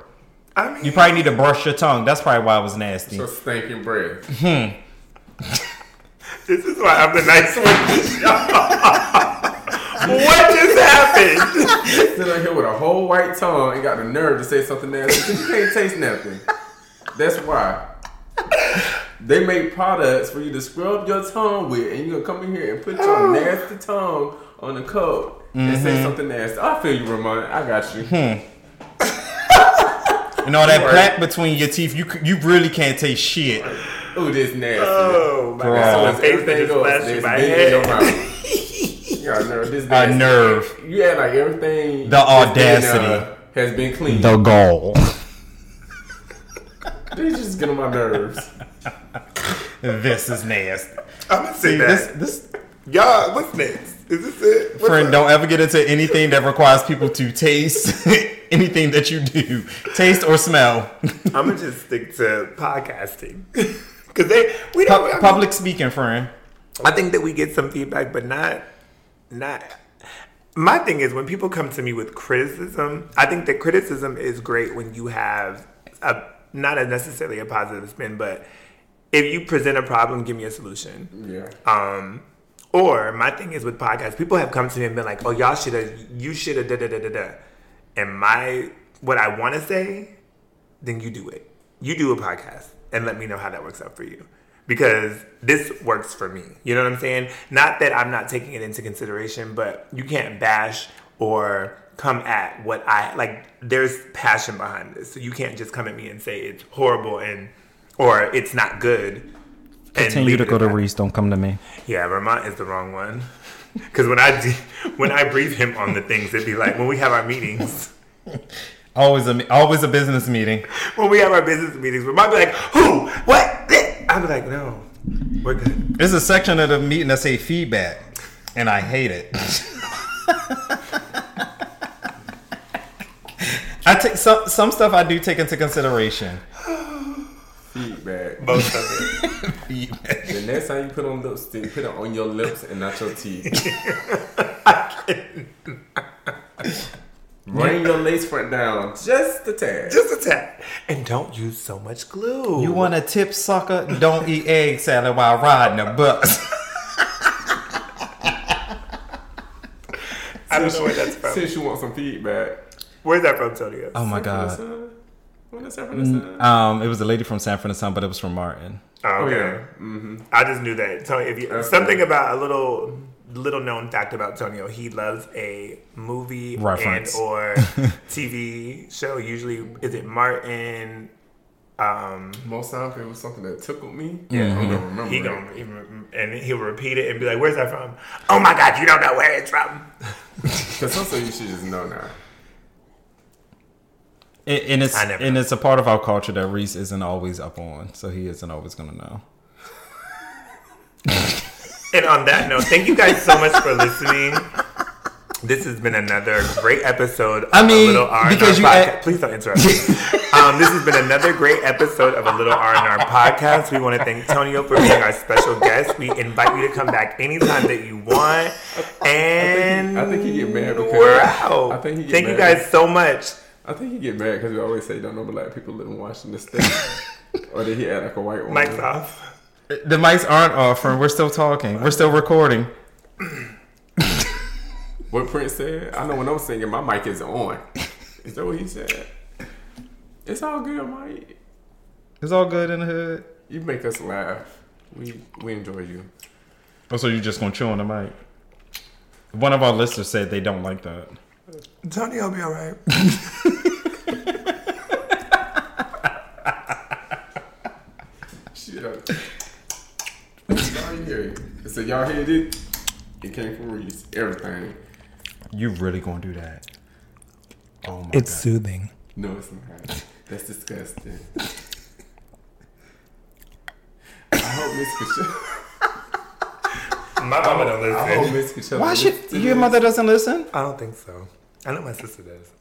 I mean, You probably need to brush your tongue. That's probably why it was nasty. So stinking breath. Hmm. this is why I'm the nice one. what just happened? Sit out here with a whole white tongue and got the nerve to say something nasty. You can't taste nothing. That's why. They make products for you to scrub your tongue with, and you gonna come in here and put your nasty tongue on the cup and say something nasty. I feel you, Ramont. I got you. You know that Right. plaque between your teeth. You you really can't taste shit. Ooh, this nasty. Oh my Bro. god! So My it's face everything just else flashed that's in my big in your head. mouth. You got a nerve. This A nerve. You act like everything. The that's been, audacity. uh, has been clean. The goal. They just get on my nerves. this is nasty. I'm gonna See, say that. this this Y'all, what's next? Is this it? What's friend, up? don't ever get into anything that requires people to taste anything that you do, taste or smell. I'm gonna just stick to podcasting because they we Pu- don't. public speaking, friend. I think that we get some feedback, but not not. My thing is when people come to me with criticism, I think that criticism is great when you have a not a necessarily a positive spin, but if you present a problem, give me a solution. Yeah. Um, or my thing is with podcasts, people have come to me and been like, "Oh, y'all should have, you should have da da da da da." And my what I want to say, then you do it. You do a podcast and let me know how that works out for you, because this works for me. You know what I'm saying? Not that I'm not taking it into consideration, but you can't bash or come at what I like. There's passion behind this, so you can't just come at me and say it's horrible and or it's not good. and Continue leave to go to. Reese. Don't come to me. Yeah, Ramont is the wrong one. Because when I de- when I brief him on the things, it'd be like when we have our meetings. Always a always a business meeting. When we have our business meetings, Ramont be like, "Who? What?" I'd be like, "No, we're good." There's a section of the meeting that say feedback, and I hate it. I take some some stuff I do take into consideration. Feedback. Most of it. Feedback. The next time you put on lipstick, put it on your lips and not your teeth. Bring your lace front down just a tad. Just a tad, and don't use so much glue. You want a tip, sucker? Don't eat egg salad while riding a bus. I don't know where that's from. Since you want some feedback. Where's that from, Tonio? Oh my From the god. Sun. When is that from? Um, it was a lady from San and Son, but it was from Martin. Oh, okay. yeah. Mm-hmm. I just knew that. Tony, if you Okay. something about a little little known fact about Tonio, he loves a movie Reference. and or TV show. Usually, is it Martin? Um, Most times it was something that tickled me. Yeah. I'm gonna remember. he gonna he, and he'll repeat it and be like, "Where's that from?" Oh my God, you don't know where it's from. Cause also you should just know now. And, and it's I never and know. it's a part of our culture that Reese isn't always up on, so he isn't always gonna know. And on that note, thank you guys so much for listening. This has been another great episode. Of I mean, a little R&R because you podcast. add- please don't interrupt me. um, this has been another great episode of a little R and R podcast. We want to thank Tonio for being our special guest. We invite you to come back anytime that you want. And I think he get mad because- we're out. I think he get thank you mad. guys so much. I think he get mad because we always say don't know black people live in Washington State, or did he act like a white woman? Mike's off. The mics aren't off, and we're still talking. We're still recording. What Prince said? I know when I'm singing, my mic is on. Is that what he said? It's all good, Mike. It's all good in the hood. You make us laugh. We we enjoy you. Oh, so you just gonna chew on the mic? One of our listeners said they don't like that. Tony, I'll be all right. Shit up. Sorry, hear it. So y'all hear it? It came from Reese. Everything. You really gonna do that? Oh my It's god! soothing. No, it's not. That's disgusting. I hope Miss Michelle. My mama don't I hope listen. Miss Coachella Why listens should to your this. mother doesn't listen? I don't think so. I know my sister does.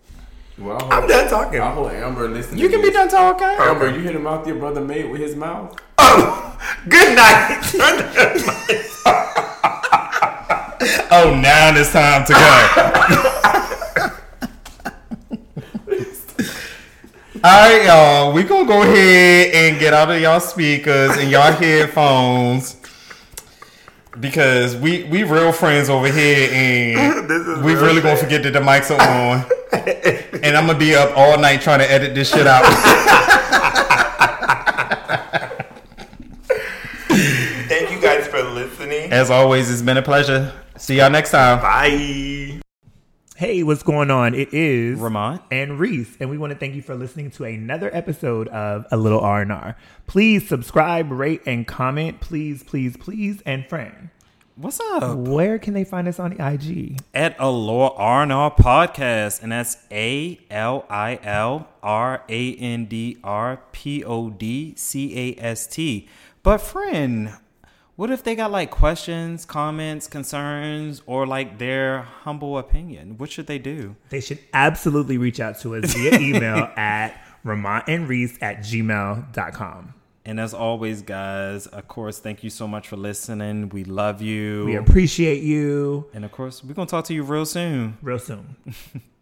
Well, I hope, I'm done talking. I hope Amber listens. You to can be done talking. Amber, you hit the mouth your brother made with his mouth. Oh, good night. Oh, now it's time to go. All right, y'all. We gonna go ahead and get out of y'all speakers and y'all headphones because we we real friends over here, and we real really gonna forget that the mics are on. and I'm gonna be up all night trying to edit this shit out. Thank you guys for listening. As always, it's been a pleasure. See y'all next time. Bye. Hey, what's going on? It is Ramont. and Reese, and we want to thank you for listening to another episode of A Little R and R. Please subscribe, rate, and comment. Please, please, please, and friend. What's up? Where can they find us on the IG? at Allure R&R Podcast, and that's A L I L R A N D R P O D C A S T. But friend, what if they got like questions, comments, concerns, or like their humble opinion? What should they do? They should absolutely reach out to us via email at ramontandreese at gmail.com. And as always, guys, of course, thank you so much for listening. We love you. We appreciate you and of course, we're gonna talk to you real soon. real soon.